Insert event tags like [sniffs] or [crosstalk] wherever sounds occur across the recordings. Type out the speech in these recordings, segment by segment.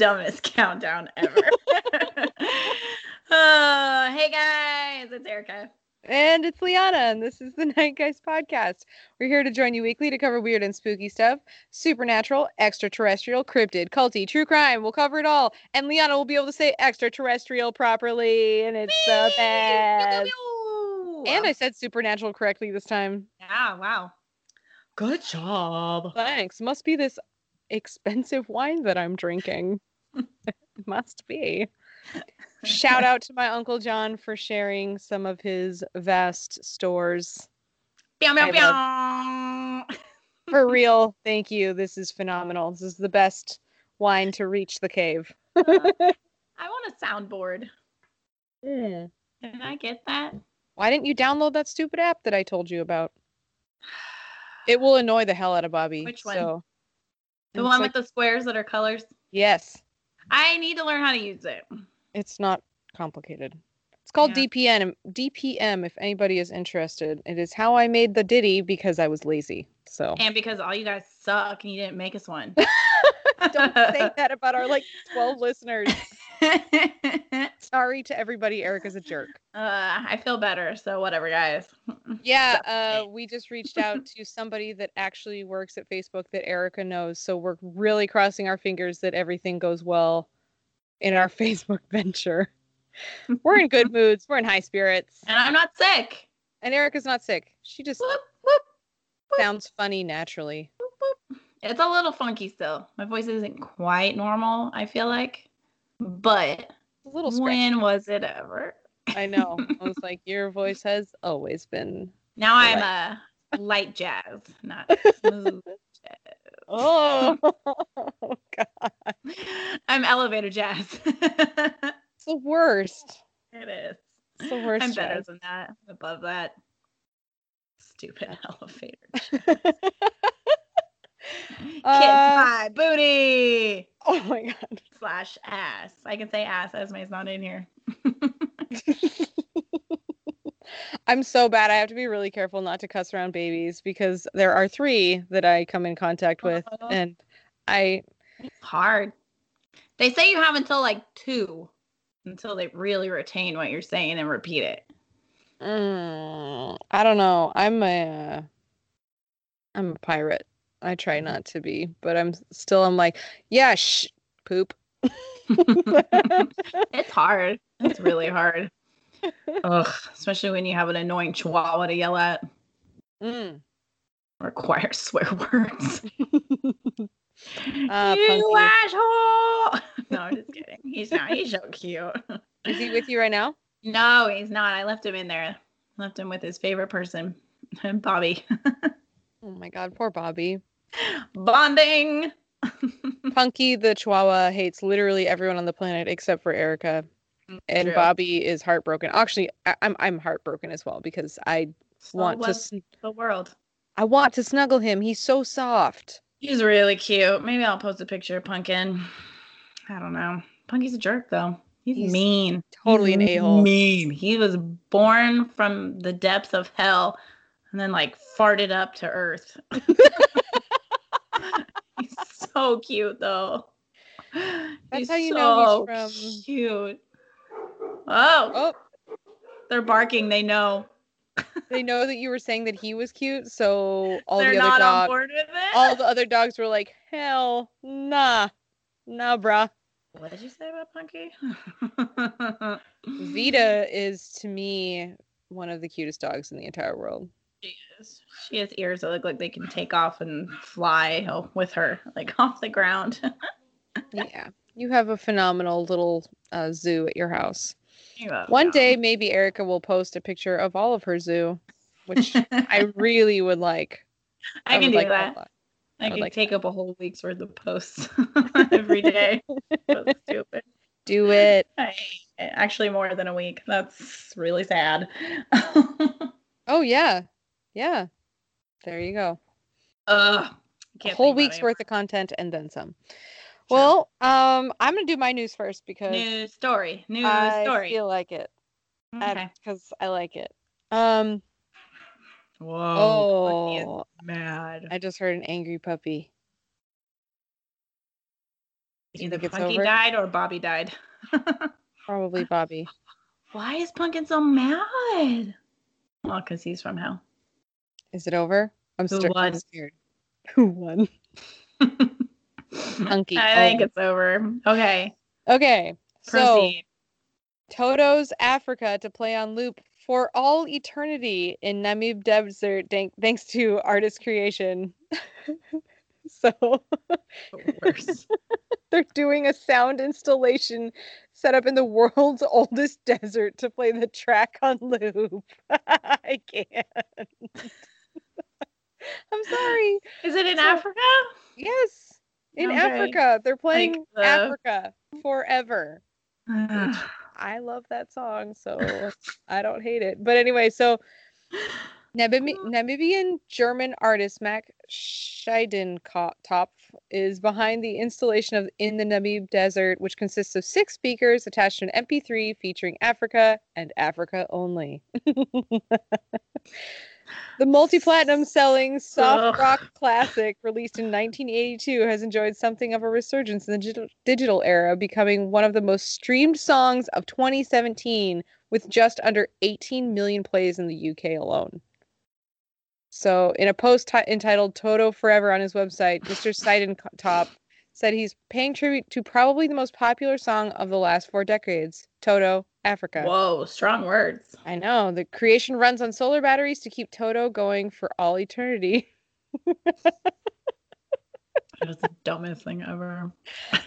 Dumbest [laughs] countdown ever. [laughs] uh, hey guys, it's Erica. And it's Liana, and this is the [laughs] Night Guys podcast. We're here to join you weekly to cover weird and spooky stuff supernatural, extraterrestrial, cryptid, culty, true crime. We'll cover it all. And Liana will be able to say extraterrestrial properly, and it's the best. And I said supernatural correctly this time. Yeah, wow. Good job. Thanks. Must be this expensive wine that I'm drinking. [laughs] Must be. Shout out to my Uncle John for sharing some of his vast stores. For real, thank you. This is phenomenal. This is the best wine to reach the cave. I want a soundboard. Hmm. Can I get that? Why didn't you download that stupid app that I told you about? It will annoy the hell out of Bobby. Which one? So. The one like- with the squares that are colors? Yes, I need to learn how to use it. it's not complicated. It's called Yeah. DPN. DPM, if anybody is interested. It is how I made the ditty because I was lazy. So And because all you guys suck and you didn't make us one. [laughs] don't say [laughs] that about our like 12 listeners. Uh, [laughs] Sorry to everybody. Erica's a jerk. I feel better, so whatever, guys. [laughs] Yeah, uh, we just reached [laughs] out to somebody that actually works at Facebook that Erica knows. So we're really crossing our fingers that everything goes well in our Facebook venture. We're in good moods. We're in high spirits. And I'm not sick. And Erica's not sick. She just Whoop, whoop, sounds funny naturally. whoop, whoop. It's a little funky still. My voice isn't quite normal, I feel like. But when was it ever? I know. [laughs] I was like, your voice has always been. Now I'm a light jazz, not [laughs] smooth oh. jazz. [laughs] Oh, God. I'm elevator jazz. It's the worst. it is. It's the worst. I'm better jazz. than that. Above that. Stupid elevator. [laughs] Kiss Uh, my booty oh my God. slash ass. I can say ass. Esme's not in here. [laughs] I'm so bad. I have to be really careful not to cuss around babies because there are three that I come in contact with, Uh-huh. and I It's hard. They say you have until like two until they really retain what you're saying and repeat it. mm, I don't know. I'm a I'm a pirate. I try not to be, but I'm still. I'm like, yeah, shh, poop. [laughs] it's hard. It's really hard. [laughs] Ugh, especially when you have an annoying chihuahua to yell at. Mm. Requires [laughs] swear words. Ah, you asshole! No, I'm just kidding. He's not. He's so cute. Is he with you right now? No, he's not. I left him in there. Left him with his favorite person, Bobby. Oh my God, poor Bobby. Bonding. [laughs] Punky the Chihuahua hates literally everyone on the planet except for Erica, mm, and True. Bobby is heartbroken. Actually, I- I'm I'm heartbroken as well because I So want to sn- the world. I want to snuggle him. He's so soft. He's really cute. Maybe I'll post a picture of Pumpkin. I don't know. Punky's a jerk though. He's, He's mean. Totally an a-hole. Mean. He was born from the depths of hell and then like farted up to earth. [laughs] he's so cute though. That's he's how you know so he's from- cute. Oh, Oh, they're barking. They know. they know that you were saying that he was cute, so all they're the other not on dogs, board with it. all the other dogs were like, "Hell, nah, nah, bruh." what did you say about Punky? Vita is to me one of the cutest dogs in the entire world. She is. She has ears that look like they can take off and fly with her, like [laughs] off the ground. [laughs] Yeah, you have a phenomenal little uh, zoo at your house. You One day, maybe Erica will post a picture of all of her zoo, which [laughs] I really would like. I, can do like that. I, I could like take up a whole week's worth of posts every day. so stupid. Do it. I, actually, more than a week. That's really sad. Oh yeah, yeah. There you go. Ugh. A whole week's worth of content and then some. Sure. Well, um, I'm gonna do my news first because New story. New I story. feel like it. okay. Because I like it. Um. Whoa. Oh, mad. I just heard an angry puppy. Either Punky over? died or Bobby died. [laughs] Probably Bobby. Why is Pumpkin so mad? Well, because he's from hell. Is it over? I'm, Who st- I'm scared. [laughs] Who won? [laughs] Hunky. I think Oh. it's over. Okay. Okay. So Toto's Africa to play on loop for all eternity in Namib Desert, thank- thanks to artist creation. [laughs] so Worse. they're doing a sound installation set up in the world's oldest desert to play the track on loop. I can't. [laughs] I'm sorry. Is it in So- Africa? Yes. In Okay. Africa. They're playing the- Africa forever. [sighs] I love that song, so I don't hate it. But anyway, so [sighs] Namib- Namibian German artist Mac Siedentopf is behind the installation of In the Namib Desert, which consists of six speakers attached to an MP3 featuring Africa and Africa only. [laughs] the multi-platinum selling soft Ugh. rock classic released in 1982 has enjoyed something of a resurgence in the digital, era, becoming one of the most streamed songs of 2017 with just under 18 million plays in the UK alone. So, in a post ti- entitled Toto Forever on his website, Mr. Siedentopf said he's paying tribute to probably the most popular song of the last four decades, Toto, Africa. Whoa, strong words. I know. The creation runs on solar batteries to keep Toto going for all eternity. That was the dumbest thing ever.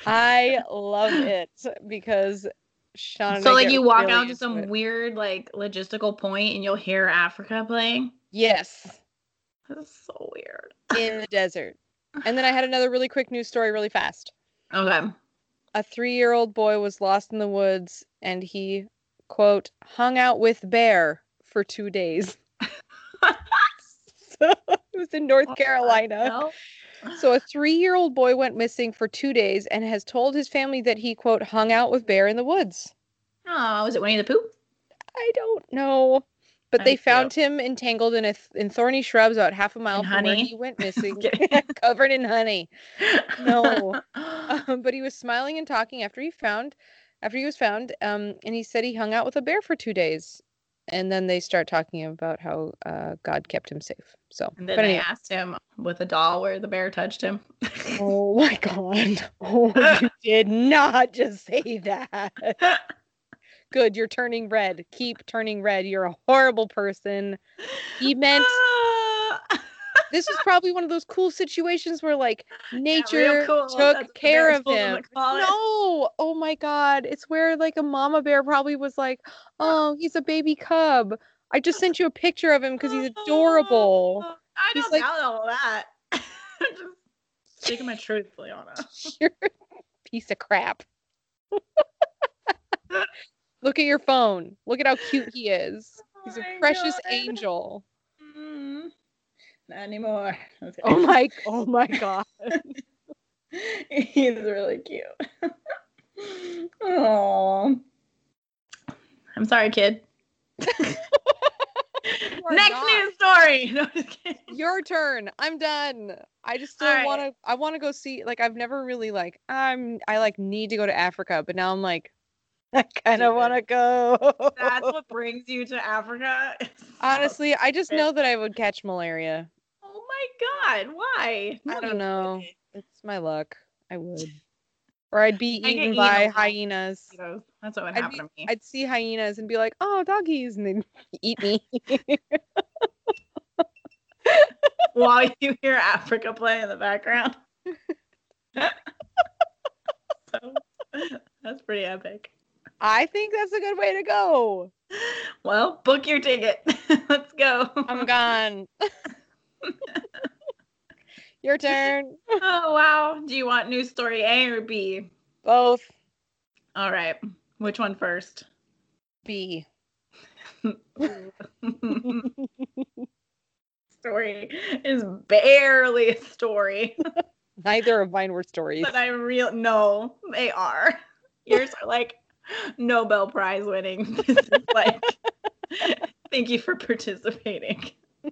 I [laughs] love it because Sean So like you walk really out to some it. weird like logistical point and you'll hear Africa playing. Yes, That's so weird. in the desert. And then I had another really quick news story really fast. Okay. a three year old boy was lost in the woods and he, quote, hung out with bear for two days. [laughs] so it was in North Carolina. So a three year old boy went missing for two days and has told his family that he, quote, hung out with bear in the woods. Oh, was it Winnie the Pooh? I don't know. But they found him entangled in a th- in thorny shrubs about half a mile from where honey? he went missing, [laughs] [laughs] covered in honey. No. [laughs] Um, but he was smiling and talking after he found after he was found um, and he said he hung out with a bear for two days and then they start talking about how uh, god kept him safe so And then but they anyway. asked him with a doll where the bear touched him. oh my god oh you did not just say that good you're turning red keep turning red you're a horrible person he [laughs] meant Ah. this was probably one of those cool situations where like [laughs] Yeah, nature cool. Took the care of him him. to call it. No, oh my god, it's where like a mama bear probably was like, "Oh, [gasps] he's a baby cub. I just sent you a picture of him because he's adorable." [gasps] I He's don't like- doubt all that. [laughs] Speaking my truth, Liana. You're a piece of crap. Look at your phone. Look at how cute he is. He's a Oh precious God. angel. Mm, not anymore. [laughs] Oh my, [laughs] oh my god. He's really cute. [laughs] Oh. I'm sorry, kid. Next not. news story. No. Your turn. I'm done. I just still right. want to. I want to go see. Like I've never really like. I'm. I like need to go to Africa, but now I'm like. [laughs] I kind of want to go. That's what [laughs] brings you to Africa. So- [laughs] Honestly, I just know that I would catch malaria. Oh my god, why? I don't know. It's my luck. I would. Or I'd be eaten by lot. hyenas. That's what would happen be- to me. I'd see hyenas and be like, "Oh, doggies," and they'd eat me. While you hear Africa play in the background. so that's pretty epic. I think that's a good way to go. Well, book your ticket. [laughs] Let's go. I'm gone. [laughs] Your turn. oh wow. Do you want news story A or B? Both. All right. Which one first? B. [laughs] story is barely a story. Neither of mine were stories. but I real no, they are. Yours are like Nobel Prize winning. [laughs] This is like thank you for participating. [laughs]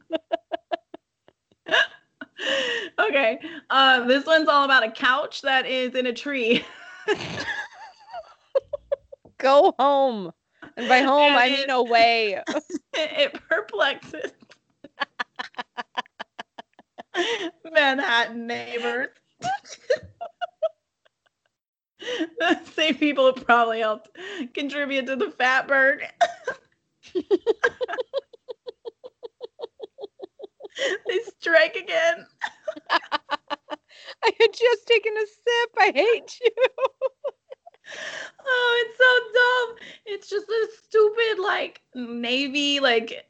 okay. Uh, this one's all about a couch that is in a tree. [laughs] Go home. And by home, And I it- mean away. it perplexes Manhattan neighbors. The [laughs] same people who probably helped contribute to the fat burn. [laughs] they strike again. [laughs] I had just taken a sip. I hate you. Oh, it's so dumb. It's just a stupid like navy like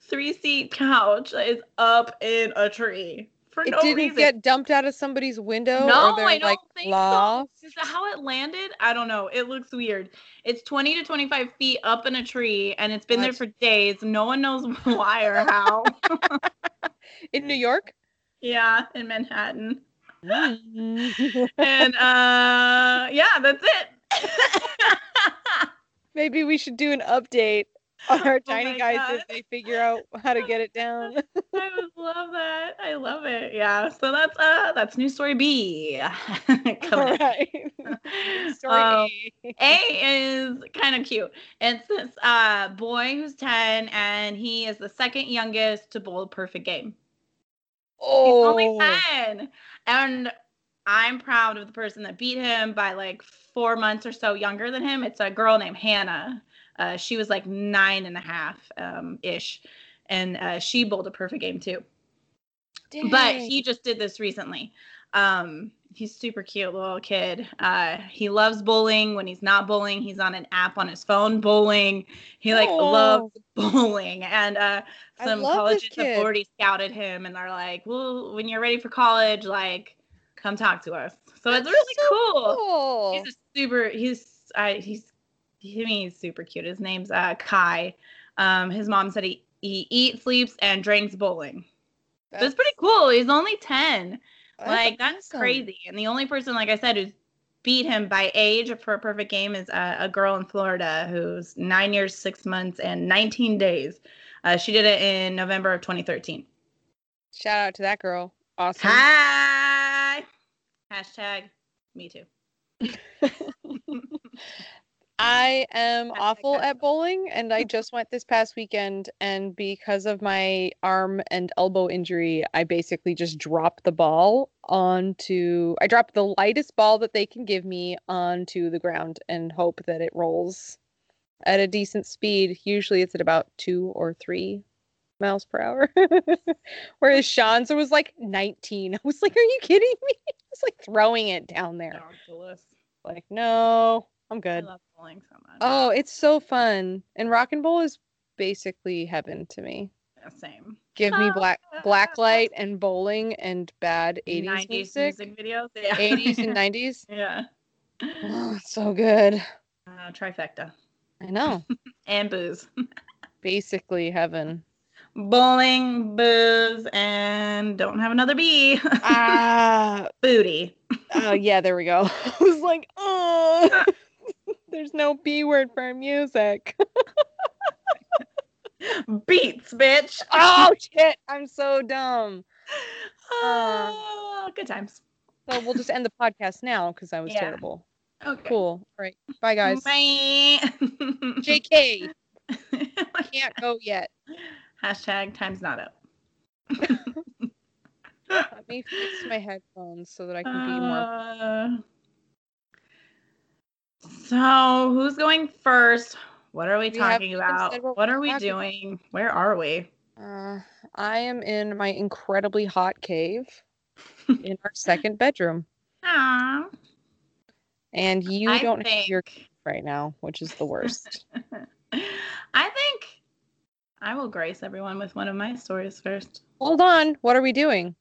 three seat couch that is up in a tree for It no didn't reason. get dumped out of somebody's window no, I don't like think loft. so. Is that how it landed? I don't know. It looks weird. It's 20 to 25 feet up in a tree and it's been there for days. No one knows [laughs] why or how. [laughs] In New York? yeah, in Manhattan. Mm. [laughs] And uh yeah, that's it. Maybe we should do an update on our Oh tiny guys God. if they figure out how to get it [laughs] down. I love that. I love it. Yeah. So that's uh that's new story B. [laughs] All right. [laughs] Story Um, A. A is kind of cute. It's this uh boy who's 10 and he is the second youngest to bowl a perfect game. He's Oh, only 10. And I'm proud of the person that beat him by like four months or so younger than him. It's a girl named Hannah. Uh, she was like nine and a half um, ish. And uh, she bowled a perfect game too. But he just did this recently. Um, he's super cute little kid. Uh, he loves bowling. When he's not bowling, he's on an app on his phone bowling. He like Oh. loves bowling. And uh, some colleges have already scouted him, and they're like, "Well, when you're ready for college, like, come talk to us." So it's really so cool. cool. He's a super. He's I he's he's super cute. His name's uh Kai. Um, his mom said he he eats, sleeps, and drinks bowling. That's, it's pretty cool. He's only ten. like that's awesome. crazy. And the only person, like I said, who's beat him by age for a perfect game is uh, a girl in Florida who's nine years, six months, and 19 days. Uh, she did it in November of 2013. Shout out to that girl. Awesome. Hi. Hashtag me too. [laughs] I am awful at bowling, and I [laughs] just went this past weekend. And because of my arm and elbow injury, I basically just dropped the ball onto. I dropped the lightest ball that they can give me onto the ground and hope that it rolls at a decent speed. Usually, it's at about two or three miles per hour. [laughs] Whereas Sean's it was like 19. I was like, "Are you kidding me?" [laughs] I was like throwing it down there. Like, no, I'm I good. love bowling so much. Oh, it's so fun. And rock and roll is basically heaven to me. Yeah, same. Give me black black light and bowling and bad 80s, 90s music. music videos. Yeah. [laughs] 80s and 90s. yeah. Oh, so good. Uh, trifecta. I know. [laughs] And booze. [laughs] Basically heaven. Bowling, booze, and don't have another B. Ah, Booty. oh yeah, there we go. I was like, oh, there's no B word for music. [laughs] Beats, bitch. [laughs] Oh shit, I'm so dumb. Oh, good times. So we'll just end the podcast now because I was Yeah. terrible. Okay. Cool. All right. Bye guys. Bye. [laughs] JK can't go yet. Hashtag time's not up. Let me fix my headphones so that I can be more. Uh, so who's going first? What are we, We talking about? what we're we talking about. doing? Where are we? Uh, I am in my incredibly hot cave [laughs] in our second bedroom, Aw, and you I don't have your think- cave right now, which is the worst. [laughs] I think I will grace everyone with one of my stories first. Hold on. What are we doing?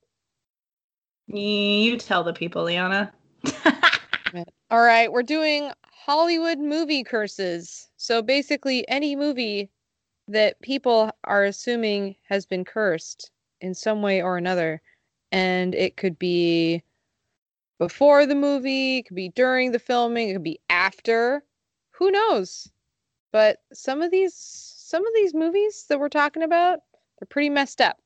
You tell the people, Liana. [laughs] All right, we're doing Hollywood movie curses. So basically, any movie that people are assuming has been cursed in some way or another. And it could be before the movie, it could be during the filming, it could be after. Who knows? But some of these some of these movies that we're talking about, they're pretty messed up.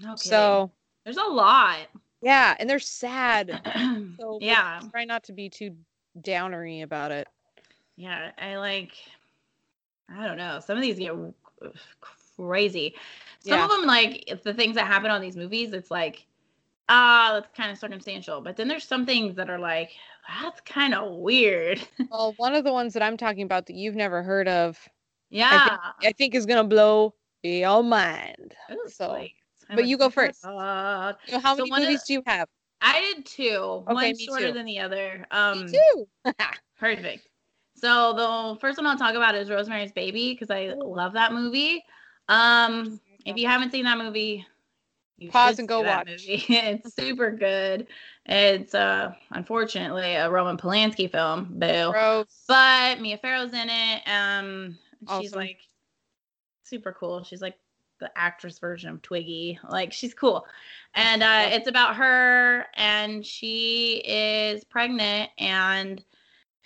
Okay. So there's a lot. Yeah, and they're sad. [clears throat] So yeah. try not to be too downery about it. Yeah, I like. I don't know. Some of these get crazy. Some Yeah. of them, like the things that happen on these movies, it's like, ah, that's kind of circumstantial. But then there's some things that are like, that's kind of weird. [laughs] Well, one of the ones that I'm talking about that you've never heard of, yeah. I think is gonna blow your mind. Was so- like- I but you go first. So how So many one movies the- do you have? I did two. Okay, one shorter too. than the other. Um, Me too. [laughs] Perfect. So the first one I'll talk about is Rosemary's Baby because I love that movie. Um, if you haven't seen that movie, you Pause should and go watch. movie. [laughs] it's super good. It's uh unfortunately a Roman Polanski film, boo. Gross. But Mia Farrow's in it. Um, she's Awesome. like super cool. She's like the actress version of Twiggy. Like she's cool. And uh, it's about her, and she is pregnant, and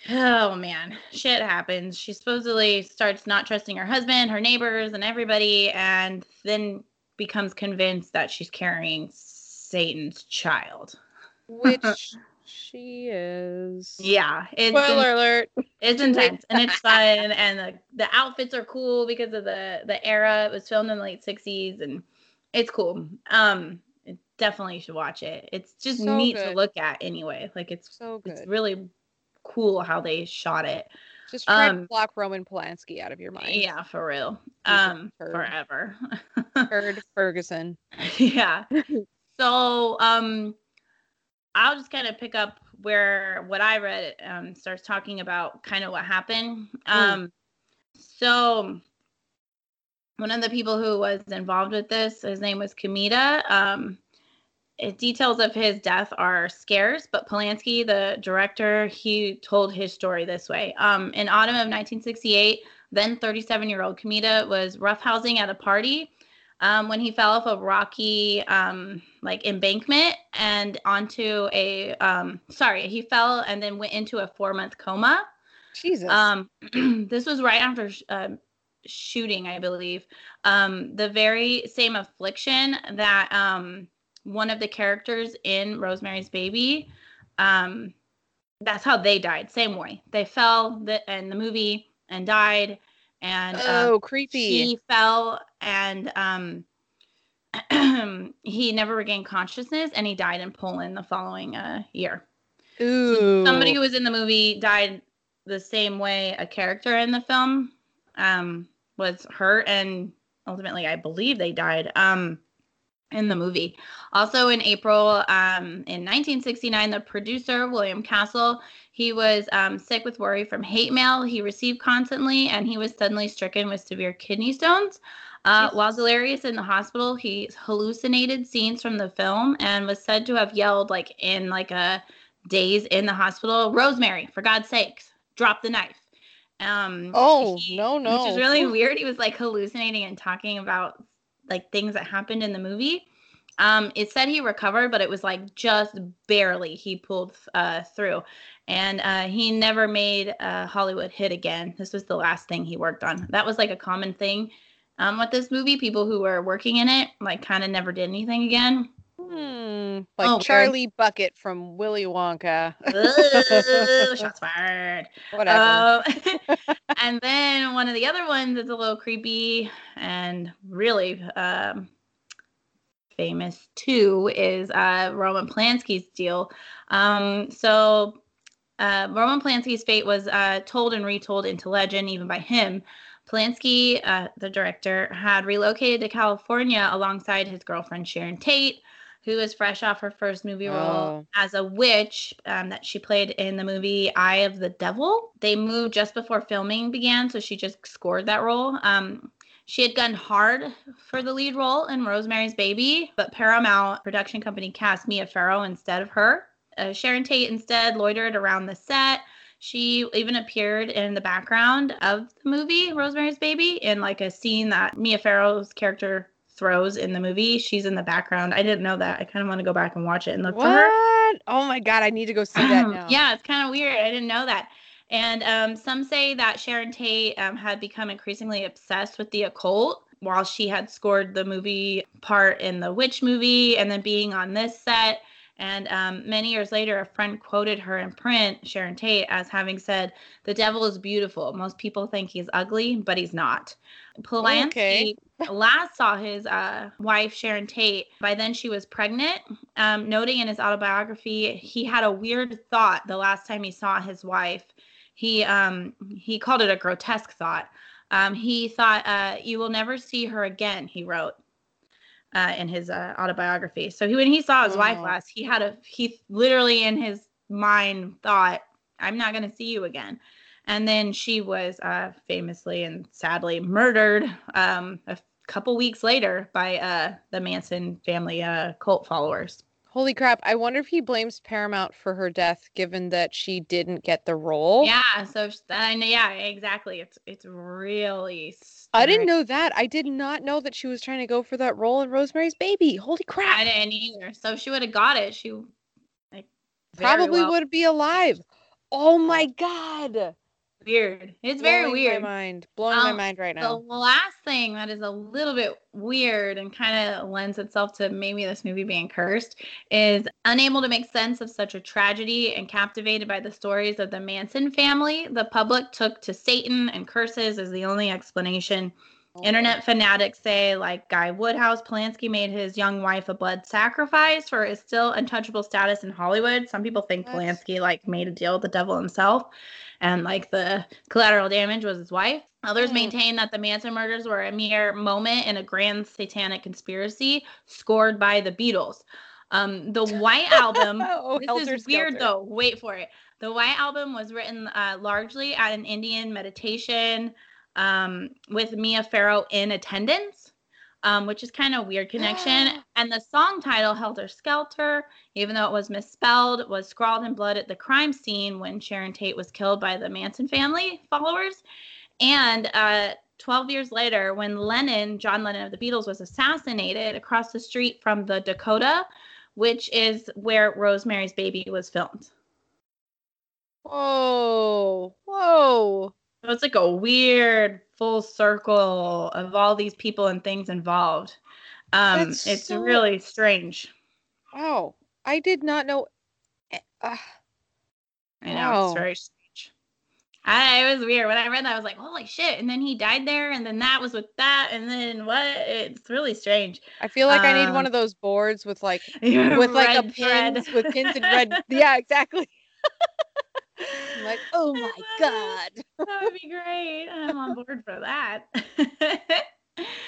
oh man, shit happens. She supposedly starts not trusting her husband, her neighbors, and everybody, and then becomes convinced that she's carrying Satan's child. Which [laughs] she is. Yeah, it's Spoiler alert. it's intense and it's fun and the, the outfits are cool because of the the era it was filmed in the late 60s and it's cool um it definitely should watch it it's just So neat to look at anyway like it's So good. it's really cool how they shot it Just try to um, block Roman Polanski out of your mind. yeah for real um forever [laughs] Heard Ferguson. yeah. [laughs] So um I'll just kind of pick up where what I read um starts talking about kind of what happened. Um so one of the people who was involved with this, his name was Komeda. Um it, details of his death are scarce, but Polanski, the director, he told his story this way. Um, in autumn of 1968, then 37 year old Komeda was roughhousing at a party um, when he fell off a rocky um, like embankment and onto a um, sorry he fell and then went into a four month coma Jesus. um, [clears throat] this was right after sh- um shooting i believe um, the very same affliction that um, one of the characters in rosemary's baby um, that's how they died same way they fell the, in the movie and died and oh, creepy. he fell and um [clears throat] he never regained consciousness and he died in Poland the following uh, year. Ooh. Somebody who was in the movie died the same way a character in the film um was hurt and ultimately I believe they died um in the movie. Also in April um in 1969 the producer William Castle he was um, sick with worry from hate mail he received constantly, and he was suddenly stricken with severe kidney stones. Uh, while delirious in the hospital, he hallucinated scenes from the film and was said to have yelled like in like a days in the hospital, "Rosemary, for God's sakes, drop the knife." Um, Oh, he- no, no. which is really weird. He was like hallucinating and talking about like things that happened in the movie. Um, it said he recovered, but it was like just barely he pulled uh, through. And uh, he never made a Hollywood hit again. This was the last thing he worked on. That was like a common thing um, with this movie. People who were working in it, like, kind of never did anything again. Hmm, like Oh, weird. Charlie Bucket from Willy Wonka. Ooh, [laughs] shots fired. Whatever. Um, [laughs] [laughs] and then one of the other ones that's a little creepy and really um, famous too is uh, Roman Polanski's deal. Um, so uh, Roman Polanski's fate was uh, told and retold into legend, even by him. Polanski, uh, the director, had relocated to California alongside his girlfriend Sharon Tate, who was fresh off her first movie role Oh. as a witch um, that she played in the movie Eye of the Devil. They moved just before filming began, so she just scored that role. Um, she had gone hard for the lead role in Rosemary's Baby, but Paramount production company cast Mia Farrow instead of her. Uh, Sharon Tate instead loitered around the set. She even appeared in the background of the movie Rosemary's Baby in like a scene that Mia Farrow's character throws in the movie. She's in the background. I didn't know that. I kind of want to go back and watch it and look for her. what? Oh my god, I need to go see that [clears throat] now. yeah, it's kind of weird. I didn't know that. And um, some say that Sharon Tate um, had become increasingly obsessed with the occult while she had scored the movie part in the witch movie and then being on this set. And um, many years later, a friend quoted her in print, Sharon Tate, as having said, The devil is beautiful. Most people think he's ugly, but he's not. Polanski Okay. [laughs] last saw his uh, wife, Sharon Tate. By then, she was pregnant. Um, noting in his autobiography, he had a weird thought the last time he saw his wife. He, um, he called it a grotesque thought. Um, he thought, uh, You will never see her again, he wrote uh, in his uh, autobiography. So he, when he saw his wife Oh. last, he had a he literally in his mind thought, "I'm not going to see you again." And then she was uh, famously and sadly murdered um, a couple weeks later by uh, the Manson family uh, cult followers. Holy crap. I wonder if he blames Paramount for her death given that she didn't get the role. Yeah, so and yeah, exactly. It's it's really. I didn't know that. I did not know that she was trying to go for that role in Rosemary's Baby. Holy crap. I didn't either. So if she would have got it. She like Probably well- would be alive. Oh my god. Weird. It's very weird. Blowing. My mind. Blowing my Um, mind right now. The last thing that is a little bit weird and kind of lends itself to maybe this movie being cursed is unable to make sense of such a tragedy and captivated by the stories of the Manson family. The public took to Satan and curses as the only explanation. Oh. Internet fanatics say, like Guy Woodhouse, Polanski made his young wife a blood sacrifice for his still untouchable status in Hollywood. Some people think That's- Polanski like made a deal with the devil himself, and like the collateral damage was his wife. Others Mm. maintain that the Manson murders were a mere moment in a grand satanic conspiracy scored by the Beatles. Um, the [laughs] White Album oh, this is weird though. Wait for it. The White Album was written uh, largely at an Indian meditation um, with Mia Farrow in attendance, um, which is kind of weird connection. [gasps] and the song title, Helter Skelter, even though it was misspelled, was scrawled in blood at the crime scene when Sharon Tate was killed by the Manson family followers. And uh, 12 years later, when Lennon, John Lennon of the Beatles, was assassinated across the street from the Dakota, which is where Rosemary's Baby was filmed. Whoa. Whoa. So it's like a weird full circle of all these people and things involved. Um, That's it's so- really strange. Wow. I did not know. ah, I know Wow. it's very strange. I, it was weird when I read that. I was like, "Holy shit!" And then he died there, and then that was with that, and then what? It's really strange. I feel like I need Um, one of those boards with like [laughs] with like a pins with pins and red. [laughs] Yeah, exactly. [laughs] I'm like, oh my god. that would be great. I'm on [laughs] board for that.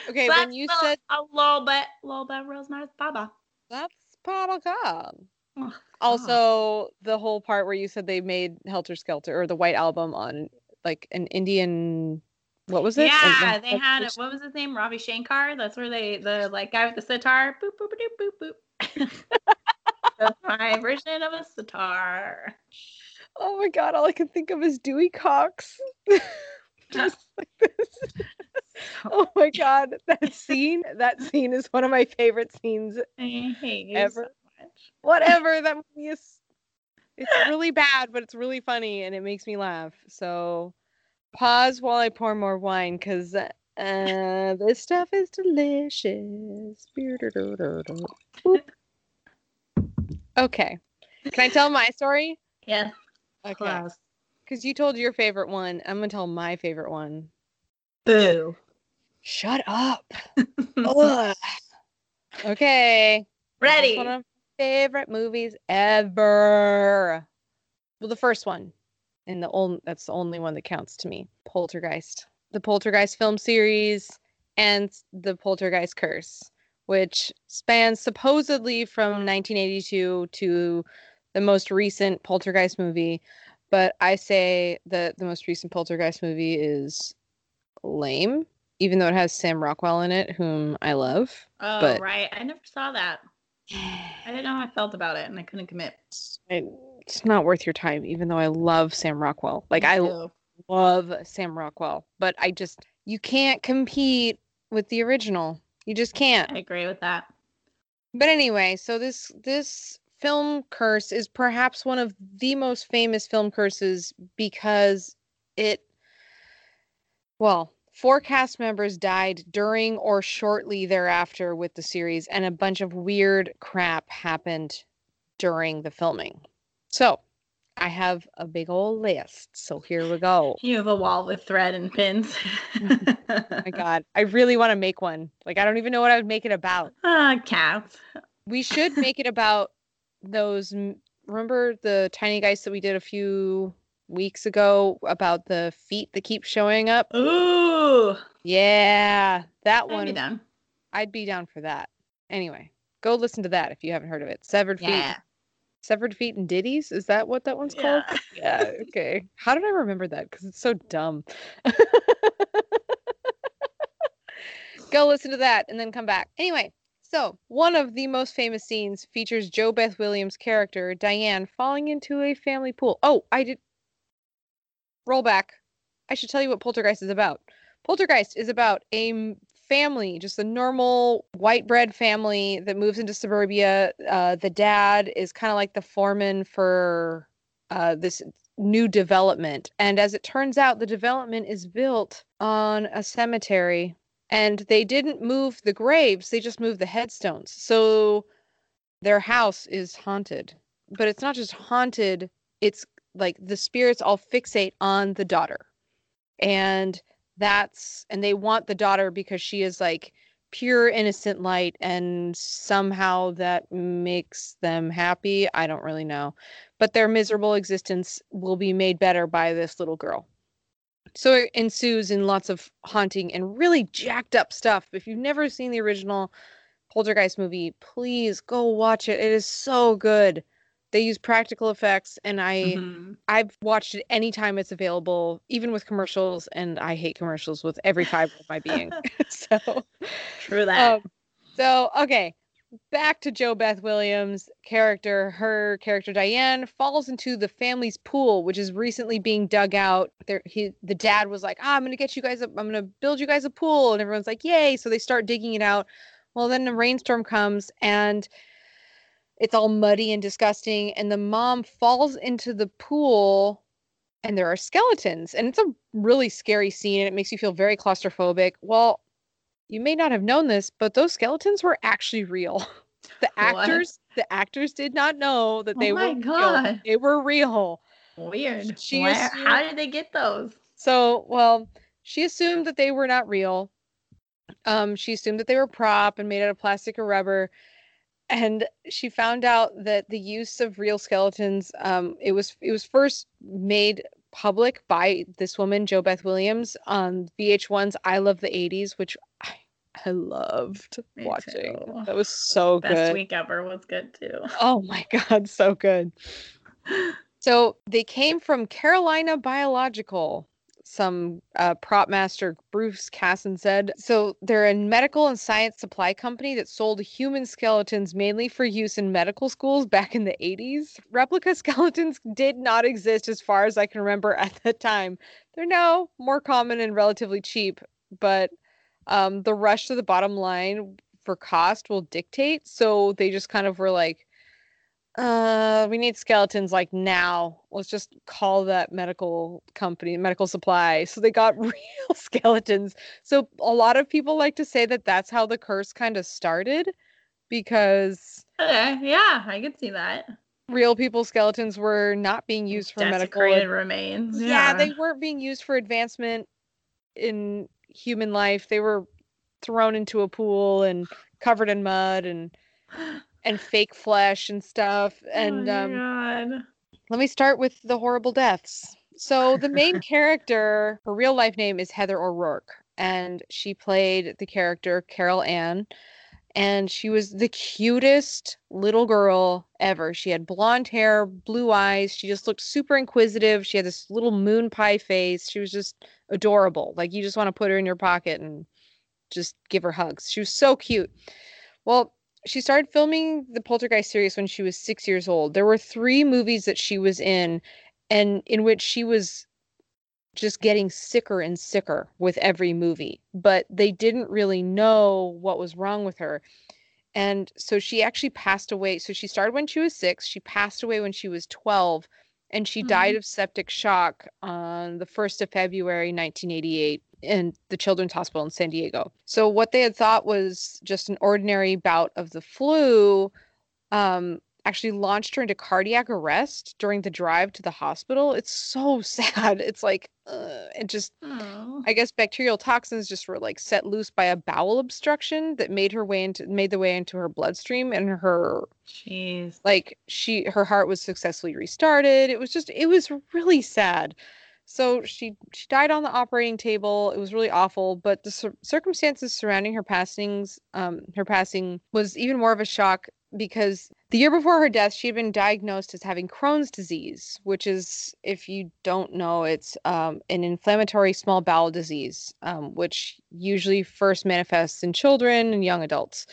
Okay, So when you said a little bit, little bit Rosemary's Baba. that's Papa God. Oh, Also, the whole part where you said they made Helter Skelter or the White Album on like an Indian. What was it? Yeah, they had it. what was his name? Ravi Shankar. That's where they the like guy with the sitar. Boop boop boop boop boop. [laughs] That's my version of a sitar. Oh my god! All I can think of is Dewey Cox. [laughs] Just like this. [laughs] Oh my god, that scene! That scene is one of my favorite scenes I hate you Ever. so much. whatever that movie is it's really bad but it's really funny and it makes me laugh so pause while i pour more wine because uh, this stuff is delicious [laughs] okay can i tell my story Yeah. Okay Close. because you told your favorite one i'm gonna tell my favorite one Boo. shut up [laughs] Ugh. okay Ready. one of my favorite movies ever. Well, the first one, and the only that's the only one that counts to me. Poltergeist, the Poltergeist film series, and the Poltergeist Curse, which spans supposedly from 1982 to the most recent Poltergeist movie. But I say that the most recent Poltergeist movie is lame, even though it has Sam Rockwell in it, whom I love. Oh but- right. I never saw that. [sighs] I didn't know how I felt about it, and I couldn't commit. I- it's not worth your time, even though I love Sam Rockwell. Like I love Sam Rockwell, but I just you can't compete with the original. You just can't. I agree with that. But anyway, so this this film curse is perhaps one of the most famous film curses because it well, four cast members died during or shortly thereafter with the series and a bunch of weird crap happened during the filming. So I have a big old list. So here we go. You have a wall with thread and pins. oh [laughs] my God. [laughs] I really want to make one. Like, I don't even know what I would make it about. Uh, cats. We should make it about those. Remember the tiny guys that we did a few weeks ago about the feet that keep showing up? Ooh. Yeah, that I'd one. be down. I'd be down for that. Anyway, go listen to that if you haven't heard of it. Severed feet. Severed feet and ditties. Is that what that one's called? Yeah. [laughs] Yeah. Okay. How did I remember that? Because it's so dumb. [laughs] go listen to that and then come back. Anyway, so one of the most famous scenes features JoBeth Williams' character Diane falling into a family pool. Oh, I did. Roll back. I should tell you what Poltergeist is about. Poltergeist is about a family, just a normal white bread family that moves into suburbia. Uh, the dad is kind of like the foreman for uh, this new development. And as it turns out, the development is built on a cemetery. And they didn't move the graves, they just moved the headstones. So their house is haunted. But it's not just haunted, it's like the spirits all fixate on the daughter. And that's and they want the daughter because she is like pure innocent light and somehow that makes them happy i don't really know but their miserable existence will be made better by this little girl so it ensues in lots of haunting and really jacked up stuff if you've never seen the original poltergeist movie please go watch it it is so good they use practical effects and i Mhm. I've watched it anytime it's available, even with commercials, and I hate commercials with every fiber of my being. [laughs] [laughs] so, True that. um, so okay, back to JoBeth Williams' character. Her character Diane falls into the family's pool, which is recently being dug out. There, he, the dad was like, ah, "I'm gonna get you guys. A, I'm gonna build you guys a pool," and everyone's like, "Yay!" So they start digging it out. Well, then a rainstorm comes and it's all muddy and disgusting and the mom falls into the pool and there are skeletons and it's a really scary scene and it makes you feel very claustrophobic well you may not have known this but those skeletons were actually real [laughs] the What? actors the actors did not know that they Oh were real they were real Weird. she Where- assumed- how did they get those? so well she assumed that they were not real um she assumed that they were prop and made out of plastic or rubber and she found out that the use of real skeletons um it was it was first made public by this woman jobeth williams on vh1's i love the 80s which i i loved Me watching too. that was so Best good Best week ever was good too. [laughs] oh my god so good so they came from carolina biological some uh, prop master Bruce Casson said. So they're a medical and science supply company that sold human skeletons mainly for use in medical schools back in the 80s. Replica skeletons did not exist as far as I can remember [laughs] at the time. They're now more common and relatively cheap, but um, the rush to the bottom line for cost will dictate. So they just kind of were like, uh we need skeletons like now let's just call that medical company medical supply so they got [laughs] real skeletons so a lot of people like to say that that's how the curse kind of started because Okay, yeah, I could see that. real people skeletons were not being used for medical remains. yeah, Yeah, they weren't being used for advancement in human life they were thrown into a pool and covered in mud and [gasps] and fake flesh and stuff and oh um God. let me start with the horrible deaths. So the main [laughs] character, her real life name is Heather O'Rourke, and she played the character Carol Ann, and she was the cutest little girl ever. She had blonde hair, blue eyes. She just looked super inquisitive. She had this little moon pie face. She was just adorable. Like you just want to put her in your pocket and just give her hugs. She was so cute. Well, she started filming the Poltergeist series when she was six years old. There were three movies that she was in, and in which she was just getting sicker and sicker with every movie, but they didn't really know what was wrong with her. And so she actually passed away. So she started when she was six, she passed away when she was 12, and she died of septic shock on the 1st of February, 1988 in the Children's Hospital in San Diego. So what they had thought was just an ordinary bout of the flu um, actually launched her into cardiac arrest during the drive to the hospital. It's so [laughs] sad. It's like, uh, and just, Oh. I guess bacterial toxins just were like set loose by a bowel obstruction that made her way into, made the way into her bloodstream and her, Jeez. like, she, her heart was successfully restarted. It was just, it was really sad. So she she died on the operating table. It was really awful, but the cir- circumstances surrounding her passings, um, her passing was even more of a shock because the year before her death, she had been diagnosed as having Crohn's disease, which is, if you don't know, it's um, an inflammatory small bowel disease, um, which usually first manifests in children and young adults.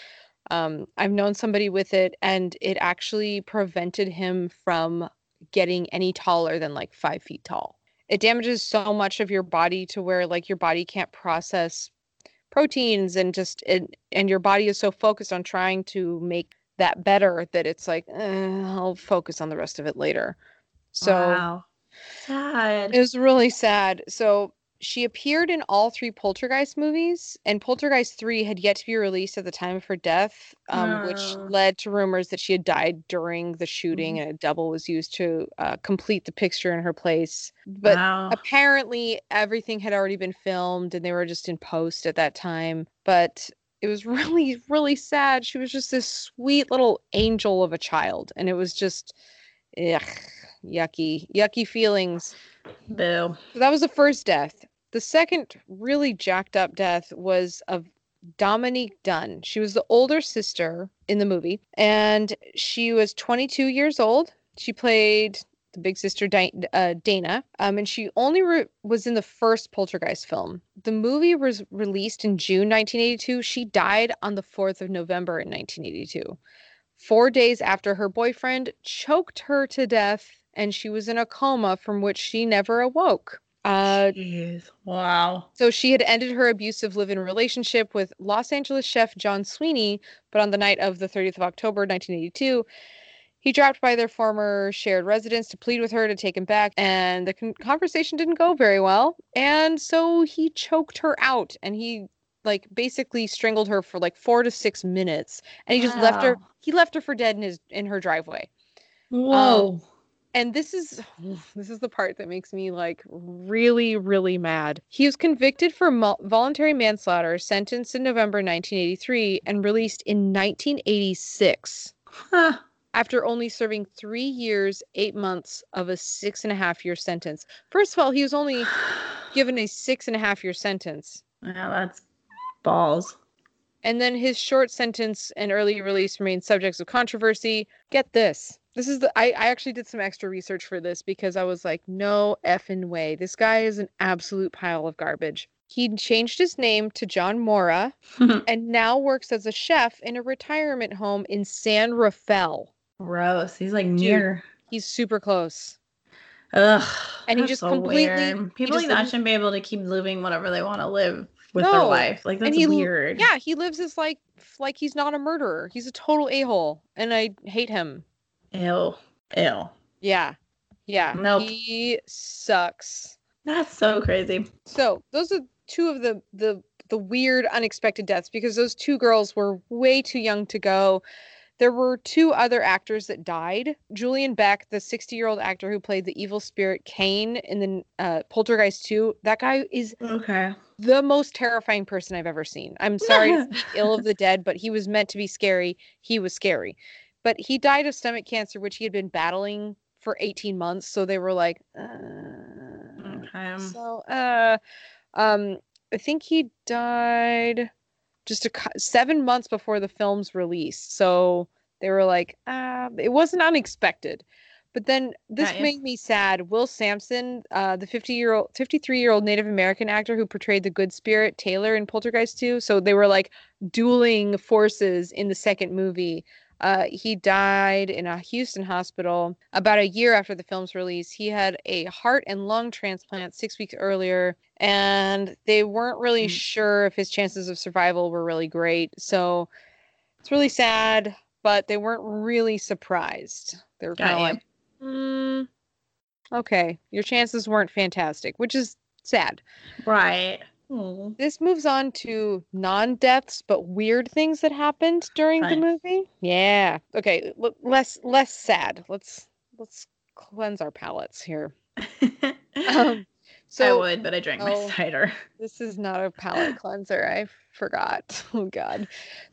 Um, I've known somebody with it, and it actually prevented him from getting any taller than like five feet tall. It damages so much of your body to where like your body can't process proteins and just it, and your body is so focused on trying to make that better that it's like eh, I'll focus on the rest of it later. So wow. Sad. it was really sad. So she appeared in all three Poltergeist movies, and Poltergeist 3 had yet to be released at the time of her death, um, which Oh. led to rumors that she had died during the shooting and a double was used to uh, complete the picture in her place. But wow. apparently, everything had already been filmed and they were just in post at that time. But it was [laughs] really, really sad. She was just this sweet little angel of a child, and it was just, ugh, yucky, yucky feelings. Boo. So that was the first death. The second really jacked up death was of Dominique Dunne. She was the older sister in the movie, and she was 22 years old. She played the big sister Di- uh, Dana, um, and she only re- was in the first Poltergeist film. The movie was released in June 1982. She died on the 4th of November in 1982, four days after her boyfriend choked her to death, and she was in a coma from which she never awoke. Uh, Jeez. Wow. so she had ended her abusive live-in relationship with Los Angeles chef John Sweeney, but on the night of the 30th of October 1982, he dropped by their former shared residence to plead with her to take him back, and the con- conversation didn't go very well. And so he choked her out, and he like basically strangled her for like four to six minutes, and he just left her. He left her for dead in his in her driveway Whoa. And this is [sighs] this is the part that makes me like really really mad. He was convicted for mul- voluntary manslaughter, sentenced in November 1983, and released in 1986 Huh. after only serving three years, eight months of a six and a half year sentence. First of all, he was only [sighs] given a six and a half year sentence. Yeah, that's balls. And then his short sentence and early release remain subjects of controversy. Get this. This is the I, I actually did some extra research for this because I was like, no effing way. This guy is an absolute pile of garbage. He changed his name to John Maura [laughs] and now works as a chef in a retirement home in San Rafael. Gross. He's like near. He's super close. Ugh. And he just so completely- weird. People like that shouldn't be able to keep living whatever they want to live with their life. Like that's he weird. Yeah, he lives as like like he's not a murderer. He's a total a-hole and I hate him. Ew. Ew. Yeah. Yeah. Nope. He sucks. That's so crazy. So those are two of the the the weird unexpected deaths because those two girls were way too young to go. There were two other actors that died. Julian Beck, the 60-year-old actor who played the evil spirit Kane in the uh, Poltergeist 2, that guy is Okay. the most terrifying person I've ever seen. I'm sorry to speak [laughs] ill of the dead, but he was meant to be scary. He was scary. But he died of stomach cancer, which he had been battling for 18 months. So they were like, uh, Okay. so, uh, um, I think he died just a seven months before the film's release. So they were like, uh, it wasn't unexpected. But then this made me sad. Will Sampson, uh, the 50 year old, 53 year old Native American actor who portrayed the good spirit Taylor in Poltergeist 2. So they were like dueling forces in the second movie. Uh, he died in a Houston hospital about a year after the film's release. He had a heart and lung transplant six weeks earlier, and they weren't really Mm. sure if his chances of survival were really great. So it's really sad, but they weren't really surprised. They were kind of like, mm, okay, your chances weren't fantastic, which is sad. Right. Oh. This moves on to non-deaths but weird things that happened during the movie. Yeah. Okay, l- less less sad. Let's let's cleanse our palates here. [laughs] Um, I would, but I drank oh. my cider. this is not a palate [laughs] cleanser. I forgot. [laughs] Oh God.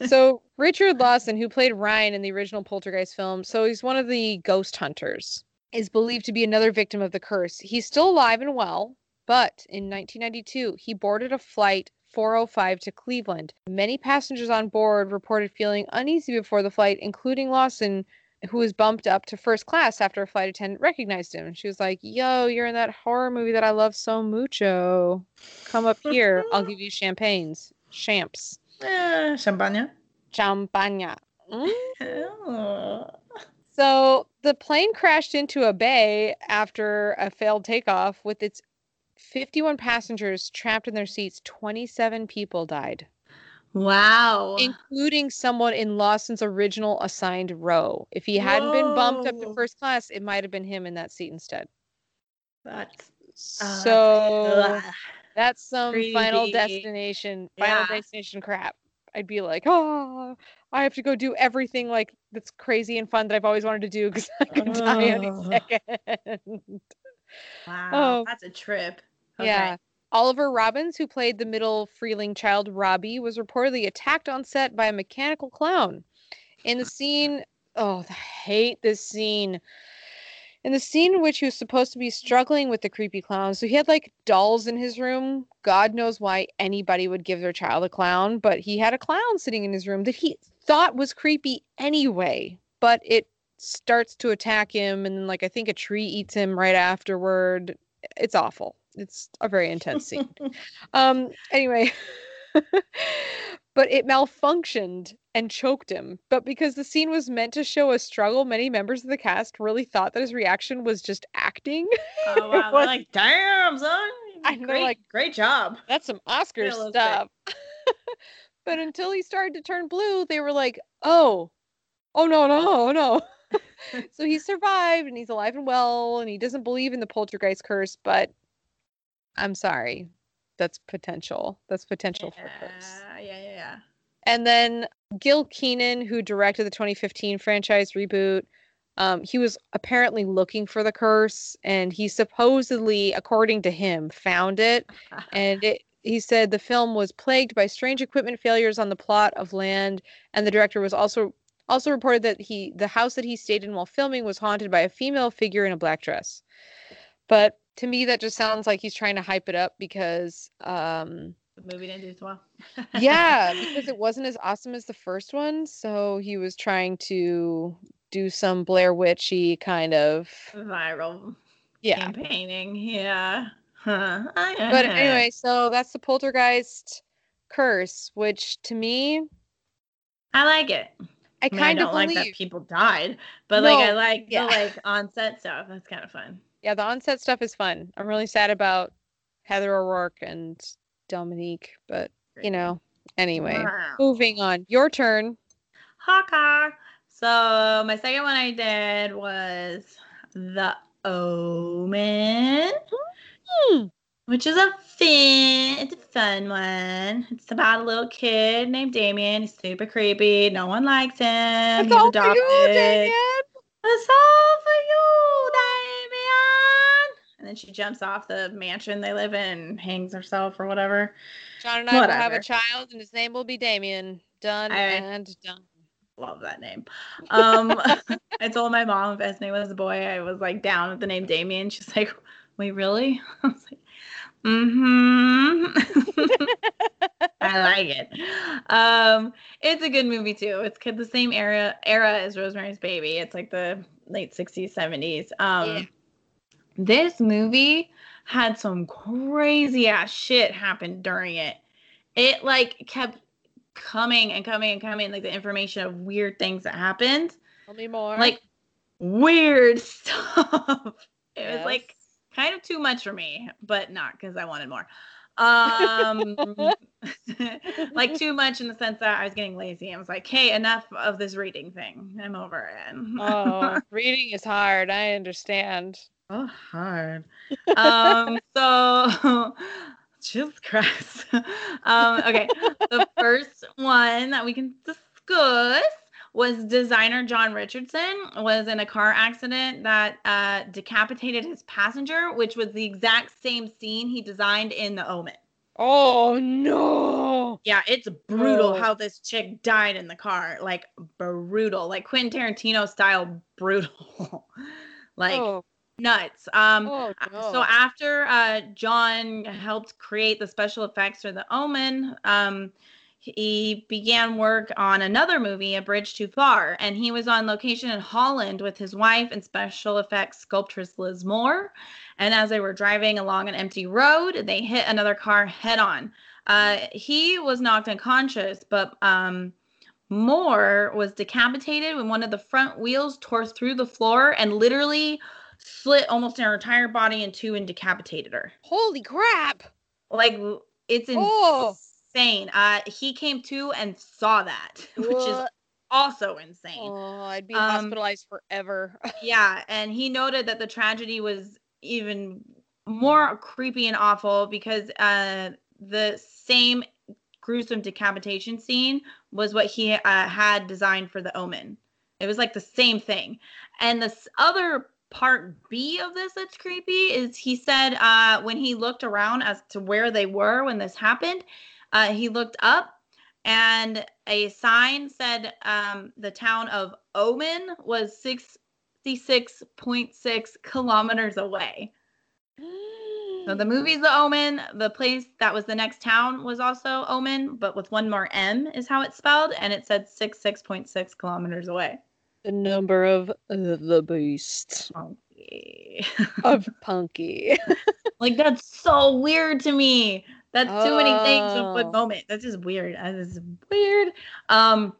So Richard Lawson, who played Ryan in the original Poltergeist film, so he's one of the ghost hunters, is believed to be another victim of the curse. He's still alive and well, but in 1992 he boarded a flight 405 to Cleveland. Many passengers on board reported feeling uneasy before the flight, including Lawson, who was bumped up to first class after a flight attendant recognized him. She was like, Yo, you're in that horror movie that I love so mucho. Come up here. I'll give you champagnes. Champs. Eh, champagne. Champagne. Mm. So the plane crashed into a bay after a failed takeoff with its 51 passengers trapped in their seats. 27 people died, Wow. including someone in Lawson's original assigned row. If he hadn't been bumped up to first class, it might have been him in that seat instead. That's oh, So that's- ugh. that's some final destination, final Yeah. destination crap. I'd be like, oh, I have to go do everything like that's crazy and fun that I've always wanted to do because I could die any [laughs] second. wow. Oh. That's a trip. Yeah. Oliver Robins, who played the middle Freeling child Robbie, was reportedly attacked on set by a mechanical clown. In the scene, oh, I hate this scene. In the scene in which he was supposed to be struggling with the creepy clown, so he had like dolls in his room. God knows why anybody would give their child a clown, but he had a clown sitting in his room that he thought was creepy anyway. But it starts to attack him, and like I think a tree eats him right afterward. It's awful. It's a very intense scene. Um, anyway, [laughs] but it malfunctioned and choked him. But because the scene was meant to show a struggle, many members of the cast really thought that his reaction was just acting. Oh [laughs] wow. was- They're like, damn, son. I know, Great, like- great job. That's some Oscar stuff. [laughs] but until he started to turn blue, they were like, oh, oh no, no, no. so he survived and he's alive and well and he doesn't believe in the poltergeist curse, but I'm sorry. That's potential. That's potential for a curse. Yeah, yeah, yeah, yeah. And then Gil Kenan, who directed the 2015 franchise reboot, um, he was apparently looking for the curse, and he supposedly, according to him, found it. And it, he said the film was plagued by strange equipment failures on the plot of Land, and the director was also also reported that he the house that he stayed in while filming was haunted by a female figure in a black dress. But to me, that just sounds like he's trying to hype it up because um, the movie didn't do as well. yeah, because it [laughs] wasn't as awesome as the first one, so he was trying to do some Blair Witchy kind of viral yeah. campaigning. Yeah. Huh. But anyway, so that's the poltergeist curse, which to me, I like it. I I, mean, I kind don't of like believe. that people died, but like I like yeah. the like [laughs] on set stuff. That's kind of fun. Yeah, the onset stuff is fun. I'm really sad about Heather O'Rourke and Dominique, but you know, anyway, Wow. moving on. Your turn. Hawkeye. So my second one I did was The Omen, Hmm. which is a fun, it's a fun one. It's about a little kid named Damien. He's super creepy. No one likes him. It's He's all for you, Damien. It's all for you, Damien. And then she jumps off the mansion they live in and hangs herself or whatever. John and I will have a child, and his name will be Damien. Done I- and done. Love that name. Um, [laughs] I told my mom if his name was a boy, I was like down with the name Damien. She's like, wait, really? [laughs] I was like, mm-hmm. [laughs] I like it. Um, it's a good movie too. It's the same era era as Rosemary's Baby. It's like the late 60s, 70s. Um, Yeah. This movie had some crazy ass shit happen during it. It like kept coming and coming and coming, like the information of weird things that happened. Tell me more. Like weird [laughs] stuff. It was like kind of too much for me, but not because I wanted more. Um, [laughs] like too much in the sense that I was getting lazy. I was like, "Hey, enough of this reading thing. I'm over it." [laughs] oh, reading is hard. I understand. Oh, hard. um, [laughs] so, [laughs] Jesus Christ. [laughs] um, okay, the first one that we can discuss was designer John Richardson was in a car accident that uh, decapitated his passenger, which was the exact same scene he designed in The Omen. Oh no. Yeah, it's brutal Oh. how this chick died in the car. Like brutal, like Quentin Tarantino style brutal. like oh, nuts. Um oh no. so after uh, John helped create the special effects for The Omen, um, he began work on another movie, A Bridge Too Far, and he was on location in Holland with his wife and special effects sculptress Liz Moore. And as they were driving along an empty road, they hit another car head on. Uh, he was knocked unconscious, but um, Moore was decapitated when one of the front wheels tore through the floor and literally split almost her entire body in two and decapitated her. Holy crap. Like it's Oh. insane. Uh, he came to and saw that, [laughs] which is also insane. Oh, I'd be Um, hospitalized forever. [laughs] Yeah, and he noted that the tragedy was even more creepy and awful because uh, the same gruesome decapitation scene was what he uh, had designed for the Omen. It was like the same thing. And this other part B of this that's creepy is he said uh, when he looked around as to where they were when this happened, uh, he looked up and a sign said um, the town of Omen was 66.6 kilometers away. So the [gasps] movie's The Omen. The place that was the next town was also Omen, but with one more M is how it's spelled, and it said 66.6 kilometers away. The number of uh, the beast Funky. of [laughs] Punky. like that's so weird to me. That's too many things in Oh. one moment. That's just weird. That is weird. Um,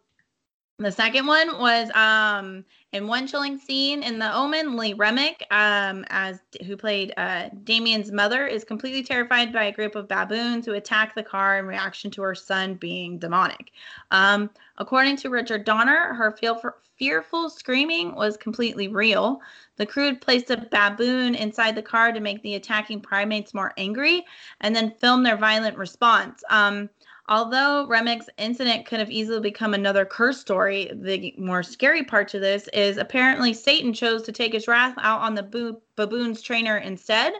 the second one was um in one chilling scene in The Omen, Lee Remick, um, as who played uh, Damien's mother, is completely terrified by a group of baboons who attack the car in reaction to her son being demonic. Um, according to Richard Donner, her feel fearful screaming was completely real. The crew had placed a baboon inside the car to make the attacking primates more angry, and then filmed their violent response. Um, Although Remick's incident could have easily become another curse story, the more scary part to this is apparently Satan chose to take his wrath out on the boo- baboon's trainer instead.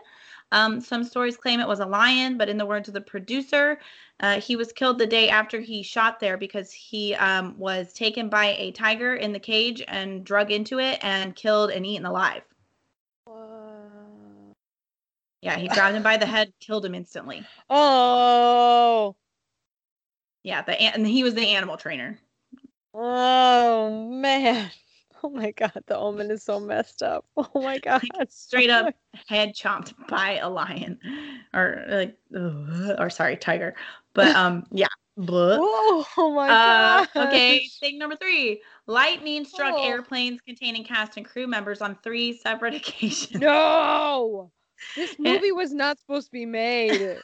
Um, some stories claim it was a lion, but in the words of the producer, uh, he was killed the day after he shot there because he um, was taken by a tiger in the cage and drug into it and killed and eaten alive. Yeah, he grabbed him by the head, killed him instantly. Oh, Yeah, the and he was the animal trainer. oh man. [laughs] Oh my god, the omen is so messed up. [laughs] Oh my god. straight [laughs] up head chomped by a lion or like or sorry tiger but um yeah. Whoa, oh my Uh, god. okay thing number three lightning struck Oh. airplanes containing cast and crew members on three separate occasions No. This movie was not supposed to be made.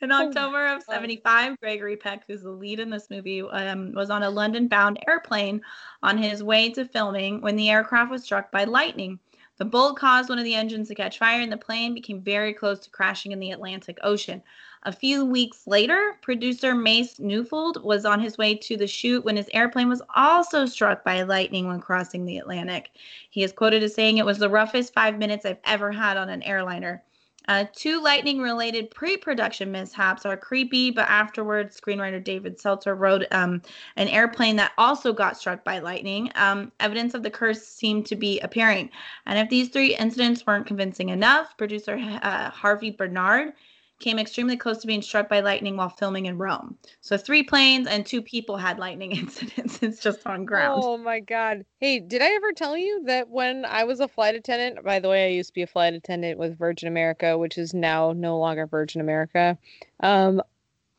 In Oh october of God. 75 gregory peck who's the lead in this movie um, was on a london bound airplane on his way to filming when the aircraft was struck by lightning. The bolt caused one of the engines to catch fire and the plane became very close to crashing in the atlantic ocean. A few weeks later producer mace neufeld was on his way to the shoot when his airplane was also struck by lightning when crossing the atlantic. He is quoted as saying it was the roughest five minutes i've ever had on an airliner uh, two lightning related pre production mishaps are creepy, but afterwards, screenwriter David Seltzer wrote um, an airplane that also got struck by lightning. Um, evidence of the curse seemed to be appearing. And if these three incidents weren't convincing enough, producer uh, Harvey Bernhard came extremely close to being struck by lightning while filming in Rome. So, three planes and two people had lightning [laughs] incidents. It's just on ground. Oh my god. Hey, did I ever tell you that when I was a flight attendant, by the way, I used to be a flight attendant with Virgin America, which is now no longer Virgin America. Um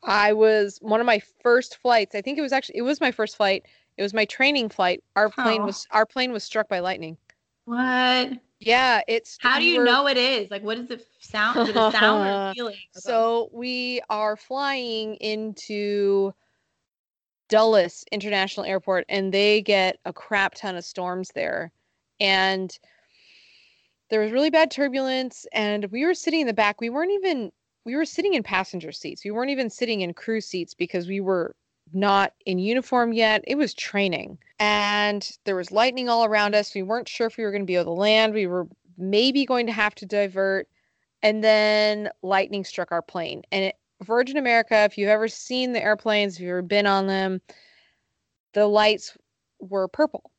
I was one of my first flights. I think it was actually it was my first flight. It was my training flight. Our plane Aw. was our plane was struck by lightning. What? Yeah, it's How do you know it is? Like, what does it sound? Is it sound or [laughs] feeling? So we are flying into Dulles International Airport, and they get a crap ton of storms there. And there was really bad turbulence, and we were sitting in the back. We weren't even we were sitting in passenger seats. We weren't even sitting in crew seats because we were not in uniform yet. It was training. And there was lightning all around us. We weren't sure if we were going to be able to land. We were maybe going to have to divert. And then lightning struck our plane. And it, Virgin America, if you've ever seen the airplanes, if you've ever been on them, the lights were purple.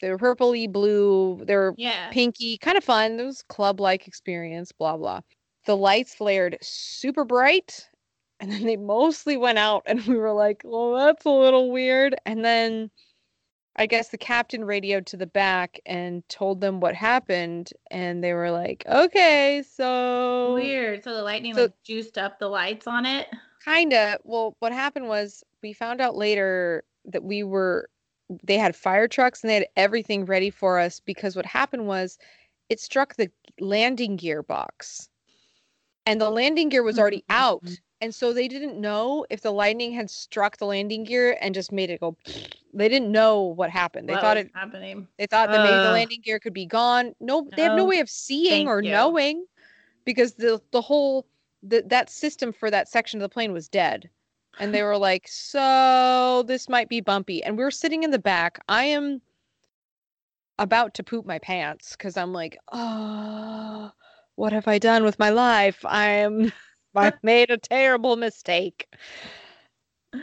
They were purpley blue. They were Yeah. pinky, kind of fun. It was club like experience, blah, blah. The lights flared super bright and then they mostly went out, and [laughs] we were like, well, that's a little weird. And then I guess the captain radioed to the back and told them what happened, and they were like, okay, so Weird. So the lightning So- like juiced up the lights on it. Kinda. Well, what happened was we found out later that we were they had fire trucks and they had everything ready for us because what happened was it struck the landing gear box. And the landing gear was already mm-hmm. out. And so they didn't know if the lightning had struck the landing gear and just made it go [sniffs] they didn't know what happened. They What thought was it happening. they thought that maybe the landing gear could be gone. No, they have no No, way of seeing or you. knowing because the the whole the, that system for that section of the plane was dead. And they were like, "So this might be bumpy." And we were sitting in the back. I am about to poop my pants cuz I'm like, "Oh, what have I done with my life? I'm I've [laughs] made a terrible mistake."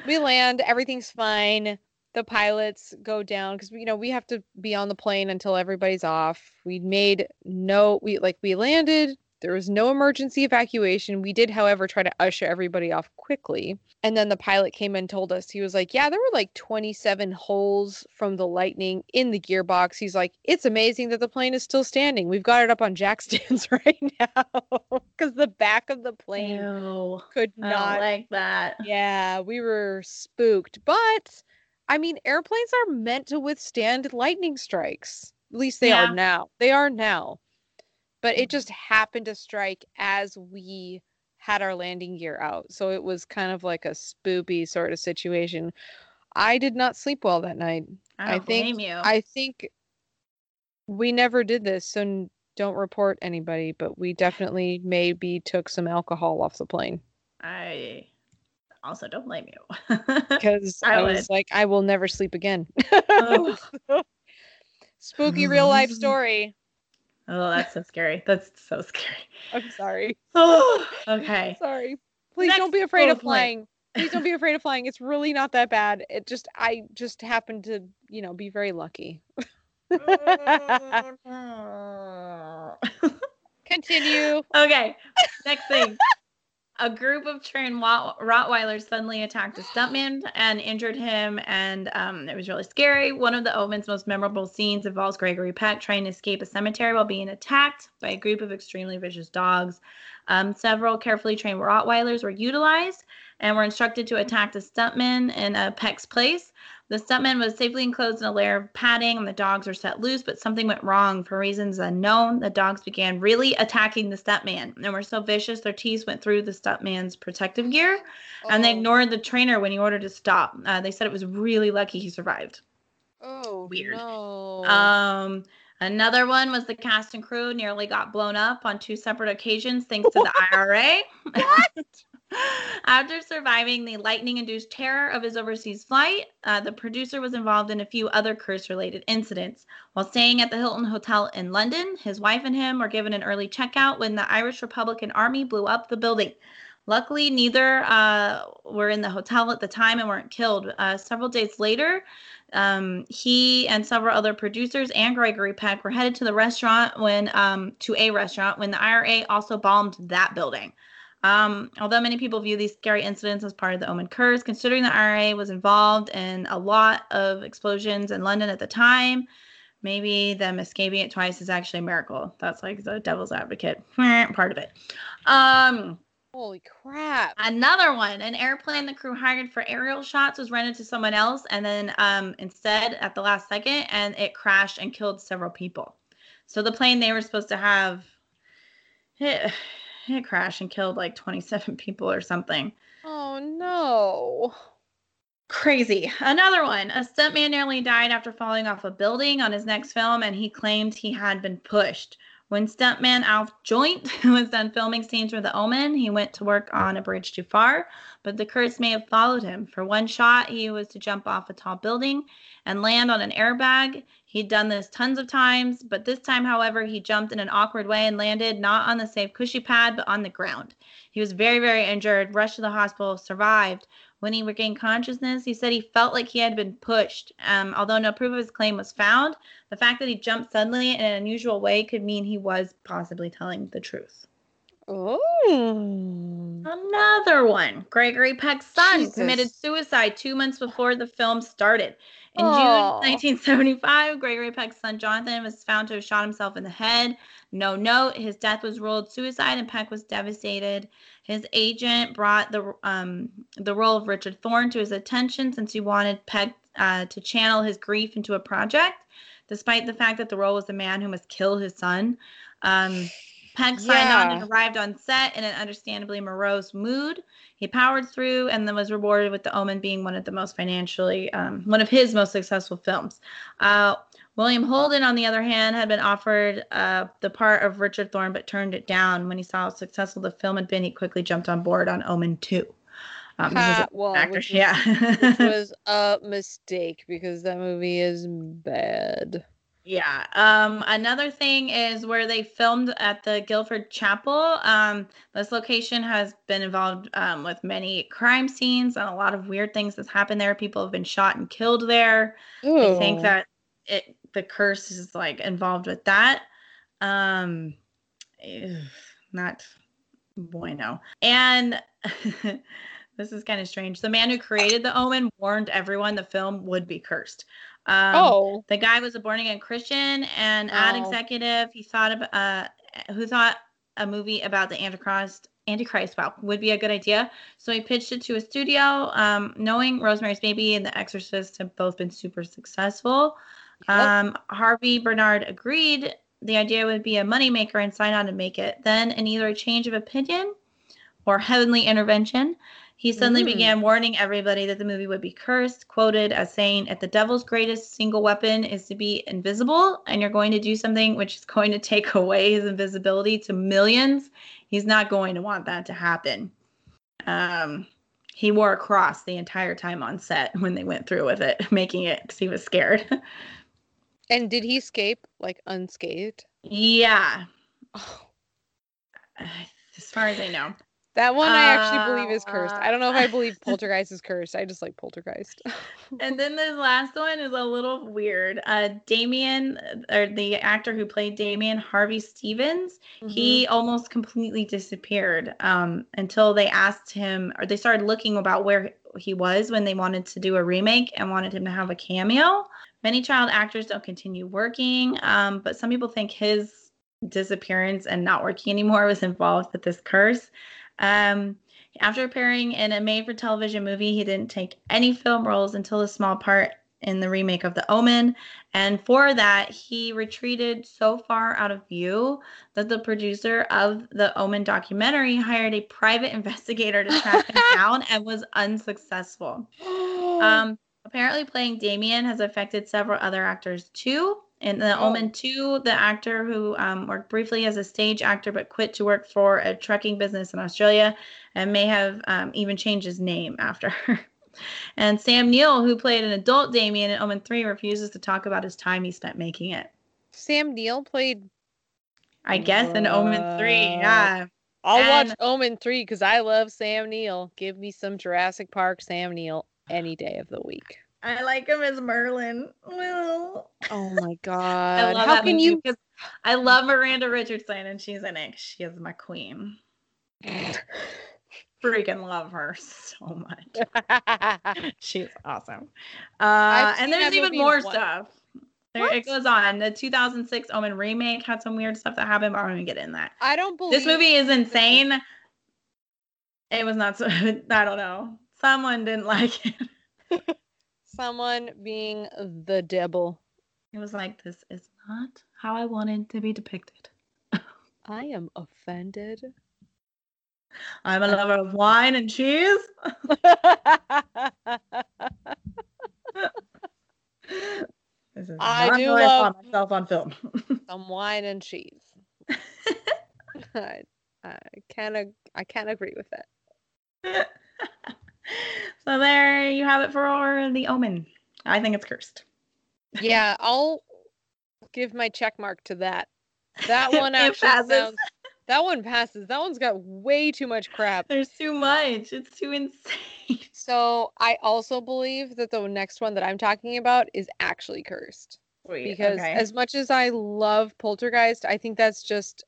We [laughs] land, everything's fine the pilots go down because you know we have to be on the plane until everybody's off we made no we like we landed there was no emergency evacuation we did however try to usher everybody off quickly and then the pilot came and told us he was like yeah there were like 27 holes from the lightning in the gearbox he's like it's amazing that the plane is still standing we've got it up on jack [laughs] stands right now [laughs] because the back of the plane Ew. could not like that. yeah, we were spooked. But I mean, airplanes are meant to withstand lightning strikes. At least they Yeah. are now. They are now. But it Mhm. just happened to strike as we had our landing gear out. So it was kind of like a spoopy sort of situation. I did not sleep well that night. I I don't think- blame you. I think we never did this, so don't report anybody, but we definitely maybe took some alcohol off the plane. I also don't blame you. [laughs] because I I, was like, I will never sleep again. [laughs] oh, Spooky real life [laughs] story. Oh, that's so scary. That's so scary. I'm sorry. Oh, [sighs] okay. Sorry. Please Next don't be afraid of bullet point. flying. Please don't be afraid of flying. It's really not that bad. It just I just happened to, you know, be very lucky. [laughs] Continue. okay, next thing. [laughs] A group of trained Rott- Rottweilers suddenly attacked a stuntman and injured him, and um, it was really scary. One of the Omen's most memorable scenes involves Gregory Peck trying to escape a cemetery while being attacked by a group of extremely vicious dogs. Um, several carefully trained Rottweilers were utilized and were instructed to attack the stuntman in uh, Peck's place. The stuntman was safely enclosed in a layer of padding and the dogs were set loose, but something went wrong for reasons unknown. The dogs began really attacking the stuntman and were so vicious their teeth went through the stuntman's protective gear and they Oh, ignored the trainer when he ordered to stop. Uh, they said it was really lucky he survived. Oh, weird. No. Um, another one was the cast and crew nearly got blown up on two separate occasions thanks to the [laughs] IRA. what? [laughs] After surviving the lightning induced terror of his overseas flight, uh, the producer was involved in a few other curse related incidents. While staying at the Hilton Hotel in London, his wife and him were given an early checkout when the Irish Republican Army blew up the building. Luckily, neither uh, were in the hotel at the time and weren't killed. Uh, several days later, um, he and several other producers and Gregory Peck were headed to the restaurant when um, to a restaurant when the IRA also bombed that building. Um, although many people view these scary incidents as part of the Omen curse, considering the IRA was involved in a lot of explosions in London at the time, maybe them escaping it twice is actually a miracle. That's like the devil's advocate [laughs] part of it. Um, Holy crap. Another one, an airplane the crew hired for aerial shots was rented to someone else, and then um, instead at the last second, and it crashed and killed several people. So the plane they were supposed to have, [sighs] it, it crashed and killed like 27 [laughs] people or something. Oh no. Crazy. Another one, a stuntman nearly died after falling off a building on his next film, and he claimed he had been pushed. When stuntman Alf Joint [laughs] was done filming scenes for The Omen, he went to work on A Bridge Too Far, but the curse may have followed him. For one shot, he was to jump off a tall building and land on an airbag. He'd done this tons of times, but this time, however, he jumped in an awkward way and landed not on the safe cushy pad, but on the ground. He was very, very injured, rushed to the hospital, survived. When he regained consciousness, he said he felt like he had been pushed. Um, although no proof of his claim was found, the fact that he jumped suddenly in an unusual way could mean he was possibly telling the truth. Oh. Another one. Gregory Peck's son Jesus. committed suicide two months before the film started. In Aw. June 1975, Gregory Peck's son Jonathan was found to have shot himself in the head. No note. His death was ruled suicide, and Peck was devastated. His agent brought the um, the role of Richard Thorne to his attention since he wanted Peck uh, to channel his grief into a project, despite the fact that the role was a man who must kill his son. Um, Peck signed on and arrived on set in an understandably morose mood. He powered through and then was rewarded with The Omen being one of the most financially, um, one of his most successful films. Uh, William Holden, on the other hand, had been offered uh, the part of Richard Thorne but turned it down. When he saw how successful the film had been, he quickly jumped on board on Omen 2. Um, Ha, well, actor. which [laughs] was- yeah. Which was a mistake because that movie is bad. Yeah. Um, another thing is where they filmed at the Guildford Chapel. Um, this location has been involved um, with many crime scenes and a lot of weird things that's happened there. People have been shot and killed there. I think that it the curse is like involved with that. Um, ew, not bueno. And [laughs] this is kind of strange. The man who created the Omen warned everyone the film would be cursed. Um, oh. the guy was a born again Christian and ad Oh. executive. He thought of uh, who thought a movie about the Antichrist. Antichrist, wow, would be a good idea. So he pitched it to a studio, um, knowing Rosemary's Baby and The Exorcist have both been super successful. Yep. Um, Harvey Bernhard agreed the idea would be a moneymaker and signed on to make it. Then, in either a change of opinion or heavenly intervention, he suddenly Mm. began warning everybody that the movie would be cursed, quoted as saying, If the devil's greatest single weapon is to be invisible, and you're going to do something which is going to take [laughs] away his invisibility to millions, he's not going to want that to happen. Um, he wore a cross the entire time on set [laughs] when they went through with it, making it because he was scared. [laughs] And did he escape like unscathed? yeah, Oh, [sighs] as far as I know. That one I actually believe is cursed. I don't know if I Uh, believe [laughs] Poltergeist is cursed. I just like Poltergeist. [laughs] And then the last one is a little weird. Uh, Damien, or the actor who played Damien, Harvey Stevens, Mm-hmm. he almost completely disappeared um, until they asked him, or they started looking about where he was when they wanted to do a remake and wanted him to have a cameo. Many child actors don't continue working, um, but some people think his disappearance and not working anymore [laughs] was involved with this curse. Um, after appearing in a made for television movie, he didn't take any film roles until a small part in the remake of The Omen. And for that, he retreated so far out of view that the producer of the Omen documentary hired a private [laughs] investigator to track him [laughs] down and was unsuccessful. [gasps] Um, apparently, playing Damien has affected several other actors too. In The Oh. Omen 2, the actor who um, worked briefly as a stage actor but quit to work for a trucking business in Australia and may have um, even changed his name after. [laughs] and Sam Neill, who played an adult Damien in Omen 3, refuses to talk about his time he spent making it. Sam Neill played. I guess in Omen 3, yeah. I'll And- watch Omen 3 because I love Sam Neill. Give me some Jurassic Park Sam Neill any day of the week. I like him as Merlin. Well, Oh my [laughs] I god. How can you I love Miranda Richardson and she's in it. She is my queen. [laughs] Freaking love her so much. [laughs] She's awesome. Uh, and there's even more once. stuff. There, it goes on. The 2006 Omen remake had some weird stuff that happened, but I'm gonna get in that. I don't believe This movie is insane. It was not so. I don't know. Someone didn't like it. Someone being the devil. It was like this is not how I wanted to be depicted. [laughs] I am offended. I'm a lover of wine and cheese. [laughs] I do how I saw love- myself on film. [laughs] Some wine and cheese. I, I can't. ag- I can't agree with that. So there you have it for the Omen. I think it's cursed. Yeah, I'll give my check mark to that. That [laughs] one actually passes. sounds. That one passes. That one's got way too much crap. There's too much. It's too insane. [laughs] So I also believe that the next one that I'm talking about is actually cursed. because okay. as much as I love Poltergeist, I think that's just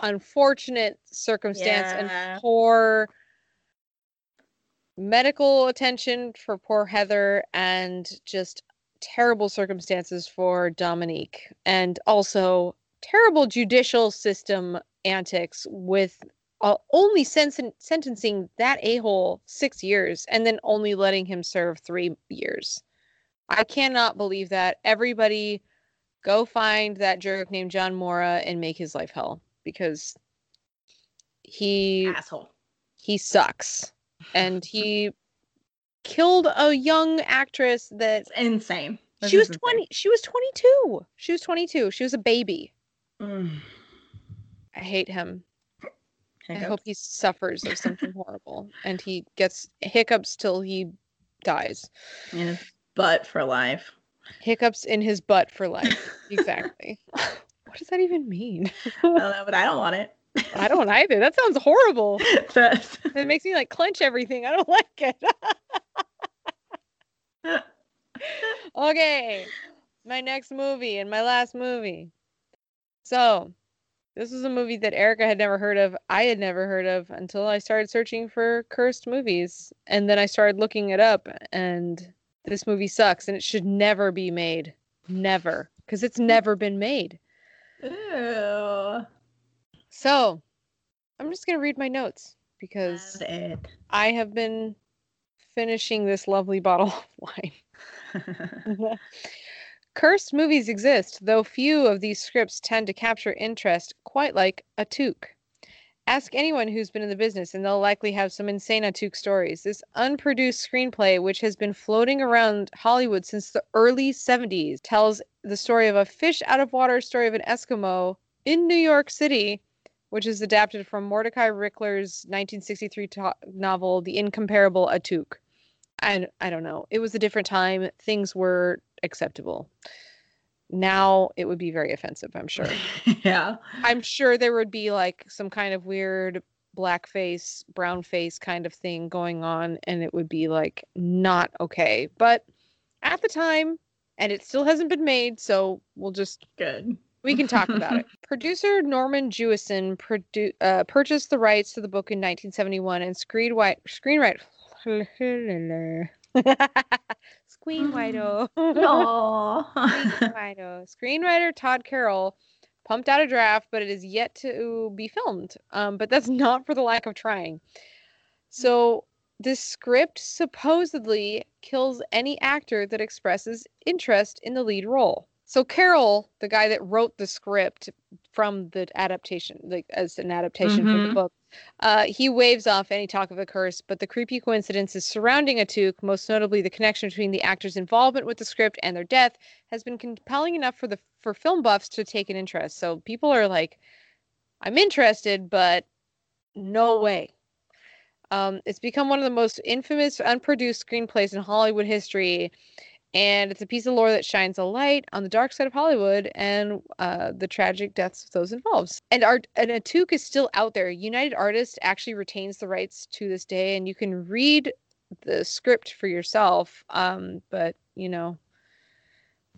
unfortunate circumstance Yeah. and poor medical attention for poor Heather and just terrible circumstances for Dominique and also terrible judicial system antics with uh, only sen- sentencing that a-hole 6 years and then only letting him serve 3 years. I cannot believe that. Everybody go find that jerk named John Maura and make his life hell because he asshole. he sucks and he killed a young actress that It's insane. This she was insane. 20 she was 22 she was 22 she was a baby Mm. i hate him i hope he suffers of something [laughs] horrible and he gets hiccups till he dies in his butt for life. hiccups in his butt for life [laughs] exactly [laughs] what does that even mean I don't know, but I don't want it. I don't either. That sounds horrible. [laughs] That's- it makes me like clench everything. I don't [laughs] like it. [laughs] Okay. My next movie and my last movie. So this was a movie that erica had never heard of i had never heard of until i started searching for cursed movies. And then i started looking it up and this movie sucks and it should never be made. Never. Because it's never been made. Ew. So i'm just going to read my notes because i have been finishing this lovely bottle [laughs] of wine [laughs] Cursed movies exist, though few of these scripts tend to capture interest quite like Atuk. Ask anyone who's been in the business, and they'll likely have some insane Atuk stories. This unproduced screenplay, which has been floating around Hollywood since the early 70s, tells the story of a fish out of water story of an Eskimo in New York City, which is adapted from Mordecai Richler's 1963 to- novel, The Incomparable Atuk. I, I don't know. It was a different time. Things were acceptable. Now it would be very offensive, I'm sure. [laughs] yeah. I'm sure there would be like some kind of weird blackface, brown face kind of thing going on, and it would be like not okay. But at the time, and it still hasn't been made, so we'll just Good. We can talk about it. [laughs] Producer Norman Jewison produ- uh, purchased the rights to the book in 1971 and screenwrite screenwrite [laughs] screenwriter [laughs] screenwriter screenwriter Todd Carroll pumped out a draft, but it is yet to be filmed. Um, but that's not for the lack of trying. So this script supposedly kills any actor that expresses interest in the lead role. So Carroll, the guy that wrote the script from the adaptation, like as an adaptation from the Mhm. book, uh, he waves off any talk of a curse, but the creepy coincidences surrounding Atuk, most notably the connection between the actor's involvement with the script and their death, has been compelling enough for the for film buffs to take an interest. So people are like, "I'm interested, but no way." Um, it's become one of the most infamous unproduced screenplays in Hollywood history, and it's a piece of lore that shines a light on the dark side of Hollywood and uh, the tragic deaths of those involved. And art and Atuk is still out there. United Artists actually retains the rights to this day, and you can read the script for yourself. Um, but you know,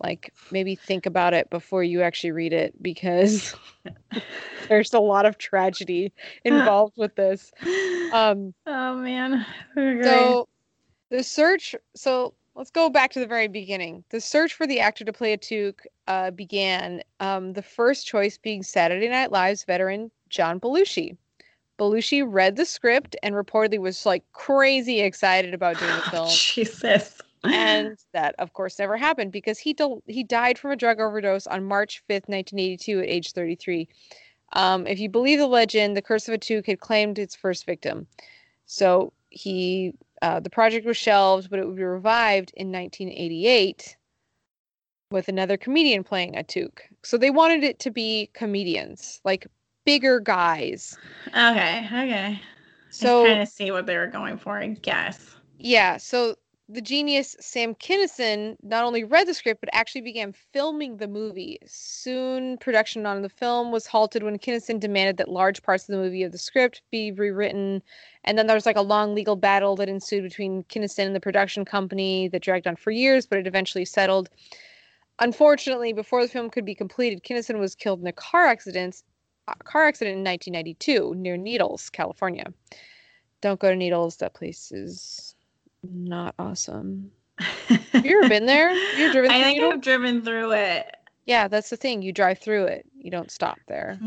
like maybe think about it before you actually read it because [laughs] there's a lot of tragedy [laughs] involved with this. [laughs] Um, oh man. So the search. So let's go back to the very beginning. The search for the actor to play Atuk uh, began. Um, the first choice being Saturday Night Live's veteran John Belushi. Belushi read the script and reportedly was like crazy excited about doing the [laughs] film. Jesus. and [laughs] that of course never happened because he del- he died from a drug overdose on March 5th, 1982 at age 33. Um, if you believe the legend, the Curse of Atuk had claimed its first victim. So he uh, the project was shelved, but it would be revived in 1988 with another comedian playing a Atuk. So they wanted it to be comedians, like bigger guys. Okay, okay. So kind of see what they were going for, I guess. yeah, so the genius Sam Kinison not only read the script but actually began filming the movie. Soon, production on the film was halted when Kinison demanded that large parts of the movie of the script be rewritten. And then there was like a long legal battle that ensued between Kinison and the production company that dragged on for years, but it eventually settled. Unfortunately, before the film could be completed, Kinison was killed in a car accident, a car accident in 1992 near Needles, California. Don't go to Needles. That place is not awesome. Have [laughs] you ever been there? You've driven. I think I've driven through it. Yeah, that's the thing. You drive through it. You don't stop there.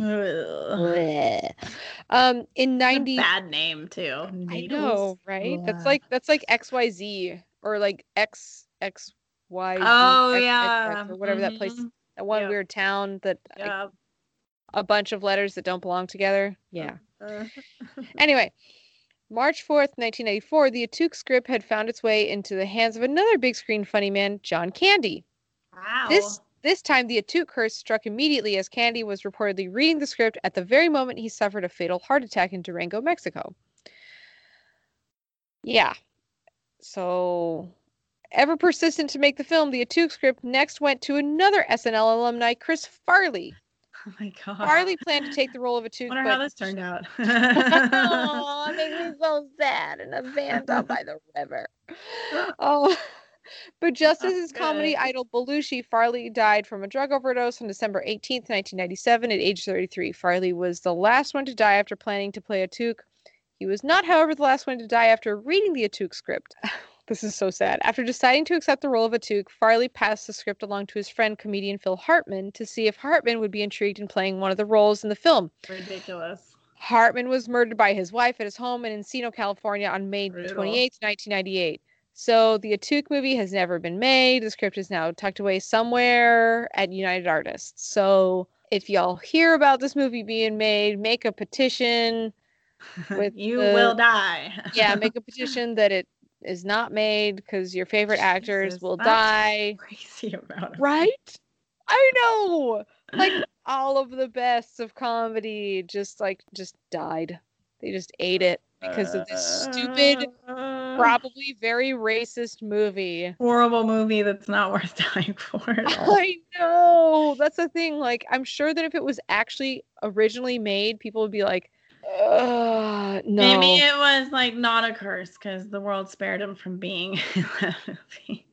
Um, in a 90 bad name too. I know, right? That's like that's like XYZ or like X X Y Oh X, X, yeah, X, or whatever that place mhm, that one Yep. weird town that a bunch of letters that don't belong together. Yeah. Anyway, March 4th, 1994, the Atuk script had found its way into the hands of another big screen funny man, John Candy. wow. This this time the Atuk curse struck immediately as Candy was reportedly reading the script at the very moment he suffered a fatal heart attack in Durango, Mexico. Yeah. So ever persistent to make the film, the Atuk script next went to another SNL alumni, Chris Farley. [laughs] oh my god. Farley planned to take the role of Atuk, Wonder but how this turned out. [laughs] oh, it [laughs] makes me so sad in a van down by the river. Oh, but just as his comedy idol Belushi, Farley died from a drug overdose on December 18th, 1997, at age 33. Farley was the last one to die after planning to play Atuk. He was not, however, the last one to die after reading the Atuk script. This is so sad. After deciding to accept the role of Atuk, Farley passed the script along to his friend comedian Phil Hartman to see if Hartman would be intrigued in playing one of the roles in the film. Ridiculous. Hartman was murdered by his wife at his home in Encino, California on May 28, 1998. So the Atuk movie has never been made. The script is now tucked away somewhere at United Artists. So if y'all hear about this movie being made, make a petition. [laughs] With you the- will die. Yeah, [laughs] make a petition that it is not made because your favorite actors will die. [laughs] crazy about it. Right? I know. Like [laughs] all of the best of comedy just like just died. They just ate it because of this stupid, Uh, probably very racist movie. horrible movie that's not worth [laughs] dying for. I know. That's the thing. Like, I'm sure that if it was actually originally made, people would be like, uh, no. Maybe it was like not a curse because the world spared him from being [laughs] in that movie.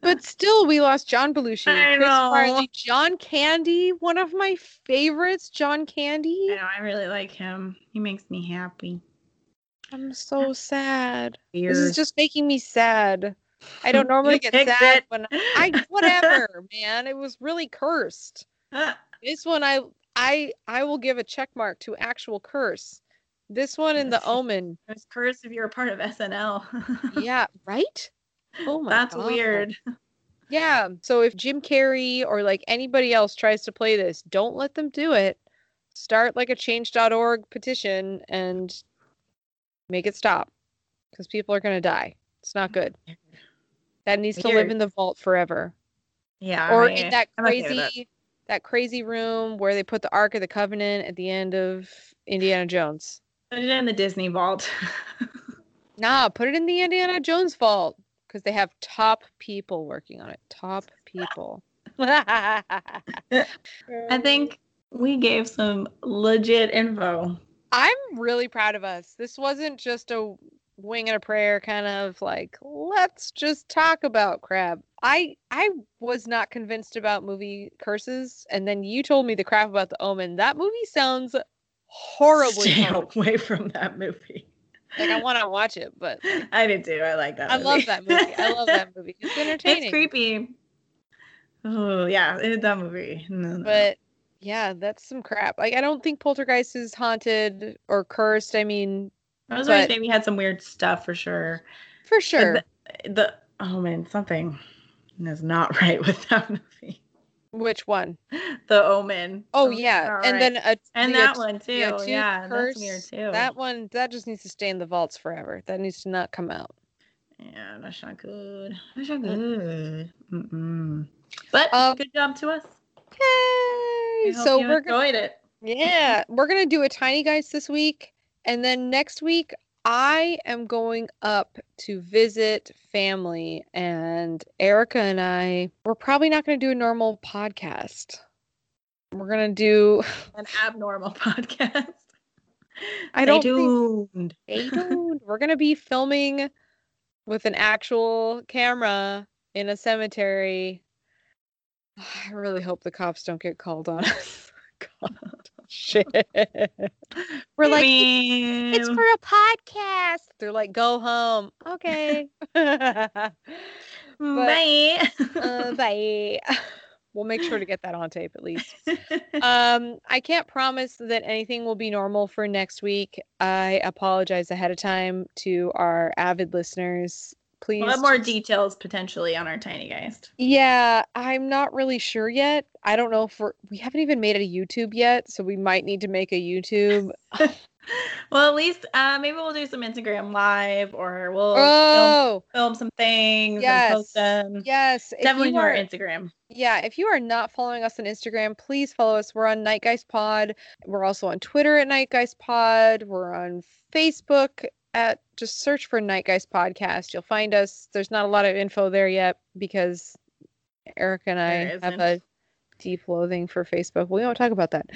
But still, we lost John Belushi, I Chris know. Farley, John Candy, one of my favorites, John Candy. I know, I really like him. He makes me happy. I'm so sad. Weird. This is just making me sad. I don't [laughs] normally get sad it. when [laughs] I whatever, man. It was really cursed. This one I I I will give a check mark to actual curse. This one in the. Omen. [laughs] It's cursed if you're a part of SNL. [laughs] Yeah, right? Oh my That's God. weird. Yeah. So if Jim Carrey or like anybody else tries to play this, don't let them do it. Start like a change.org petition and make it stop. Because people are gonna die. It's not good. That needs to live in the vault forever. Yeah. or right. in that crazy that crazy room where they put the Ark of the Covenant at the end of Indiana Jones. Put it in the Disney vault. Nah, [laughs] put it in the Indiana Jones vault because they have top people working on it. Top people. [laughs] I think we gave some legit info. I'm really proud of us. This wasn't just a wing and a prayer kind of like let's just talk about crab I I was not convinced about movie curses, and then you told me the crap about the Omen. That movie sounds horribly. Stay horrible. away from that movie. Like I want to watch it, but like, [laughs] I did too. I like that. I love movie. that movie. I love that [laughs] movie. It's entertaining. It's creepy. Oh yeah, it, that movie. No, no. But yeah, that's some crap. Like I don't think Poltergeist is haunted or cursed. I mean, Rosemary's but- Baby had some weird stuff for sure. for sure. The, the oh man, something is not [laughs] right with that movie. Which one? The Omen. Oh Something's yeah, and right. then a, and the that At- one too. Yeah, curse, that's weird too. That one that just needs to stay in the vaults forever. That needs to not come out. Yeah, that's not good. That's not good. Mm-mm. But Um, good job to us. Yay! Hope So you we're gonna enjoyed it. Yeah, we're gonna do a tiny guys this week, and then next week I am going up to visit family, and Erica and I we're probably not gonna do a normal podcast. We're gonna do [laughs] An abnormal [laughs] podcast. I don't think- tuned. Stay tuned. We're gonna be filming with an actual camera in a cemetery. [sighs] I really hope the cops don't get called on [laughs] us. God, shit. We're like, it's, it's for a podcast. They're like, go home. Okay. [laughs] but- bye. uh, bye. [laughs] We'll make sure to get that on tape at least. [laughs] Um, I can't promise that anything will be normal for next week. I apologize ahead of time to our avid listeners. Please. we'll have more details potentially on our tiny geist. Yeah, I'm not really sure yet. I don't know if we're, we haven't even made a YouTube yet, so we might need to make a YouTube. [laughs] Well, at least uh, maybe we'll do some Instagram live, or we'll film, Oh, film some things Yes. and post them. yes. Definitely you do our are- Instagram. Yeah, if you are not following us on Instagram, please follow us. We're on Night Geist Pod. We're also on Twitter at Night Geist Pod. We're on Facebook at just search for Night Geist Podcast. You'll find us. There's not a lot of info there yet because Eric and I have a deep loathing for Facebook. We won't talk about that.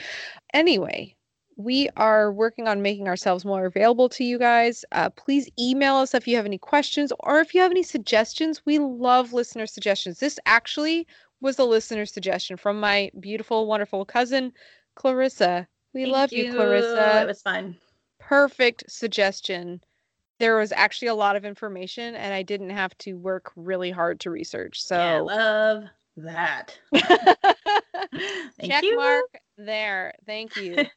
Anyway, we are working on making ourselves more available to you guys. Uh, please email us if you have any questions or if you have any suggestions. We love listener suggestions. This actually was a listener suggestion from my beautiful, wonderful cousin, Clarissa. We Thank love you, Clarissa. It was fun. Perfect suggestion. There was actually a lot of information, and I didn't have to work really hard to research. Yeah, So, love that. [laughs] Thank check you. mark there. Thank you. [laughs]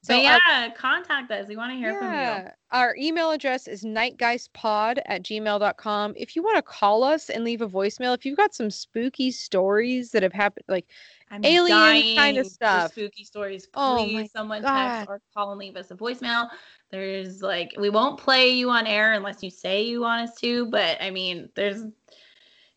So, uh, yeah, contact us. We want to hear from you. Our email address is nightgeistpod at gmail.com. If you want to call us and leave a voicemail, if you've got some spooky stories that have happened, like, I'm Alien kinda for stuff. Spooky stories. Please, Oh someone God. text or call and leave us a voicemail. There's like we won't play you on air unless you say you want us to. But I mean, there's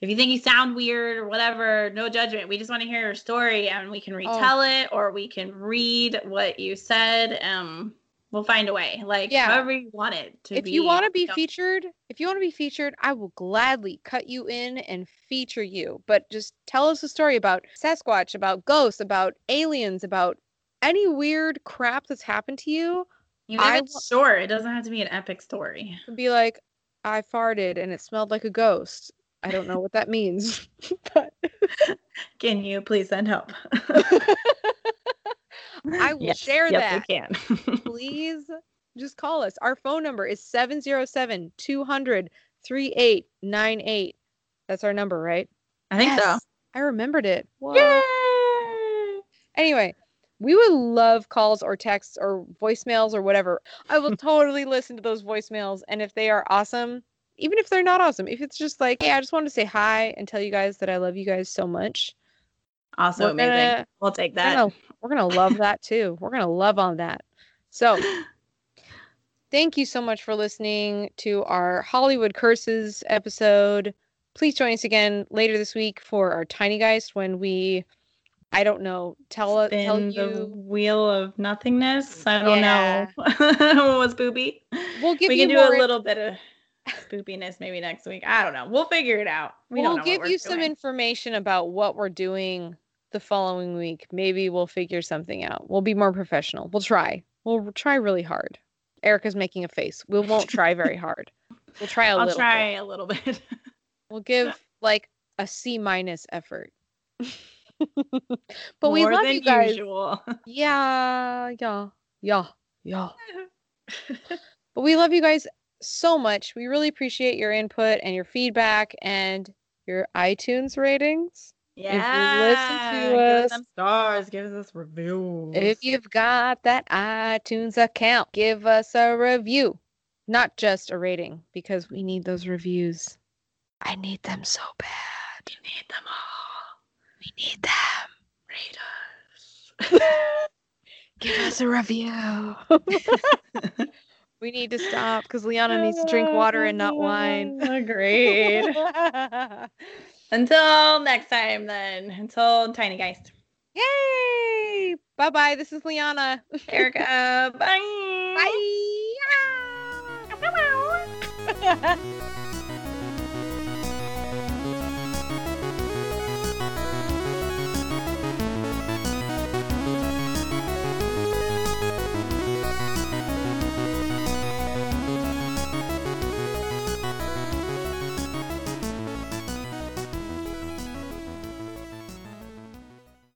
if you think you sound weird or whatever, no judgment. We just want to hear your story and we Oh. can retell it or we can read what you said. Um, we'll find a way. Like Yeah. however you want it to be. if be. you want to be Don't- featured, if you want to be featured, I will gladly cut you in and feature you. But just tell us a story about Sasquatch, about ghosts, about aliens, about any weird crap that's happened to you. even if I it's short, it doesn't have to be an epic story. Be like, I farted and it smelled like a ghost. I don't know what that means, [laughs] but [laughs] Can you please send help? [laughs] I [laughs] will Yes, share yes, that. we can. [laughs] Please just call us. Our phone number is 707 200 3898. That's our number, right? I think so. I remembered it. Whoa. Yay! Anyway, we would love calls or texts or voicemails or whatever. I will totally listen to those voicemails. And if they are awesome, even if they're not awesome, if it's just like, hey, I just wanted to say hi and tell you guys that I love you guys so much, Also We're amazing. gonna- we'll take we're that. gonna, we're gonna love that [laughs] too. We're gonna love on that. So [laughs] thank you so much for listening to our Hollywood Curses episode. Please join us again later this week for our Tiny Geist when we, I don't know, tell uh, tell Spin the you. wheel of nothingness. I don't Yeah. know. [laughs] what was booby? We'll give we you can do a little bit of spoopiness maybe next week. I don't know. We'll figure it out. We we'll don't know give what you we're some doing. information about what we're doing the following week. Maybe we'll figure something out. We'll be more professional. We'll try. We'll try really hard. Erica's making a face. We won't try very hard. We'll try a I'll little. try Bit. a little bit. [laughs] We'll give like a C minus effort. [laughs] but we love you guys. usual. [laughs] Yeah, yeah, yeah, yeah. But we love you guys so much. We really appreciate your input and your feedback and your iTunes ratings. Yeah. to give us us- some stars. Give us reviews. If you've got that iTunes account, give us a review, not just a rating, because we need those reviews. I need them so bad. you need them all. We need them. Rate us. [laughs] Give us a review. [laughs] we need to stop because Liana needs to drink [laughs] water and not wine. Agreed. Until next time, then. Until Tiny Geist. Yay! Bye bye. This is Liana. [laughs] Erica, bye. Bye. [laughs] [laughs]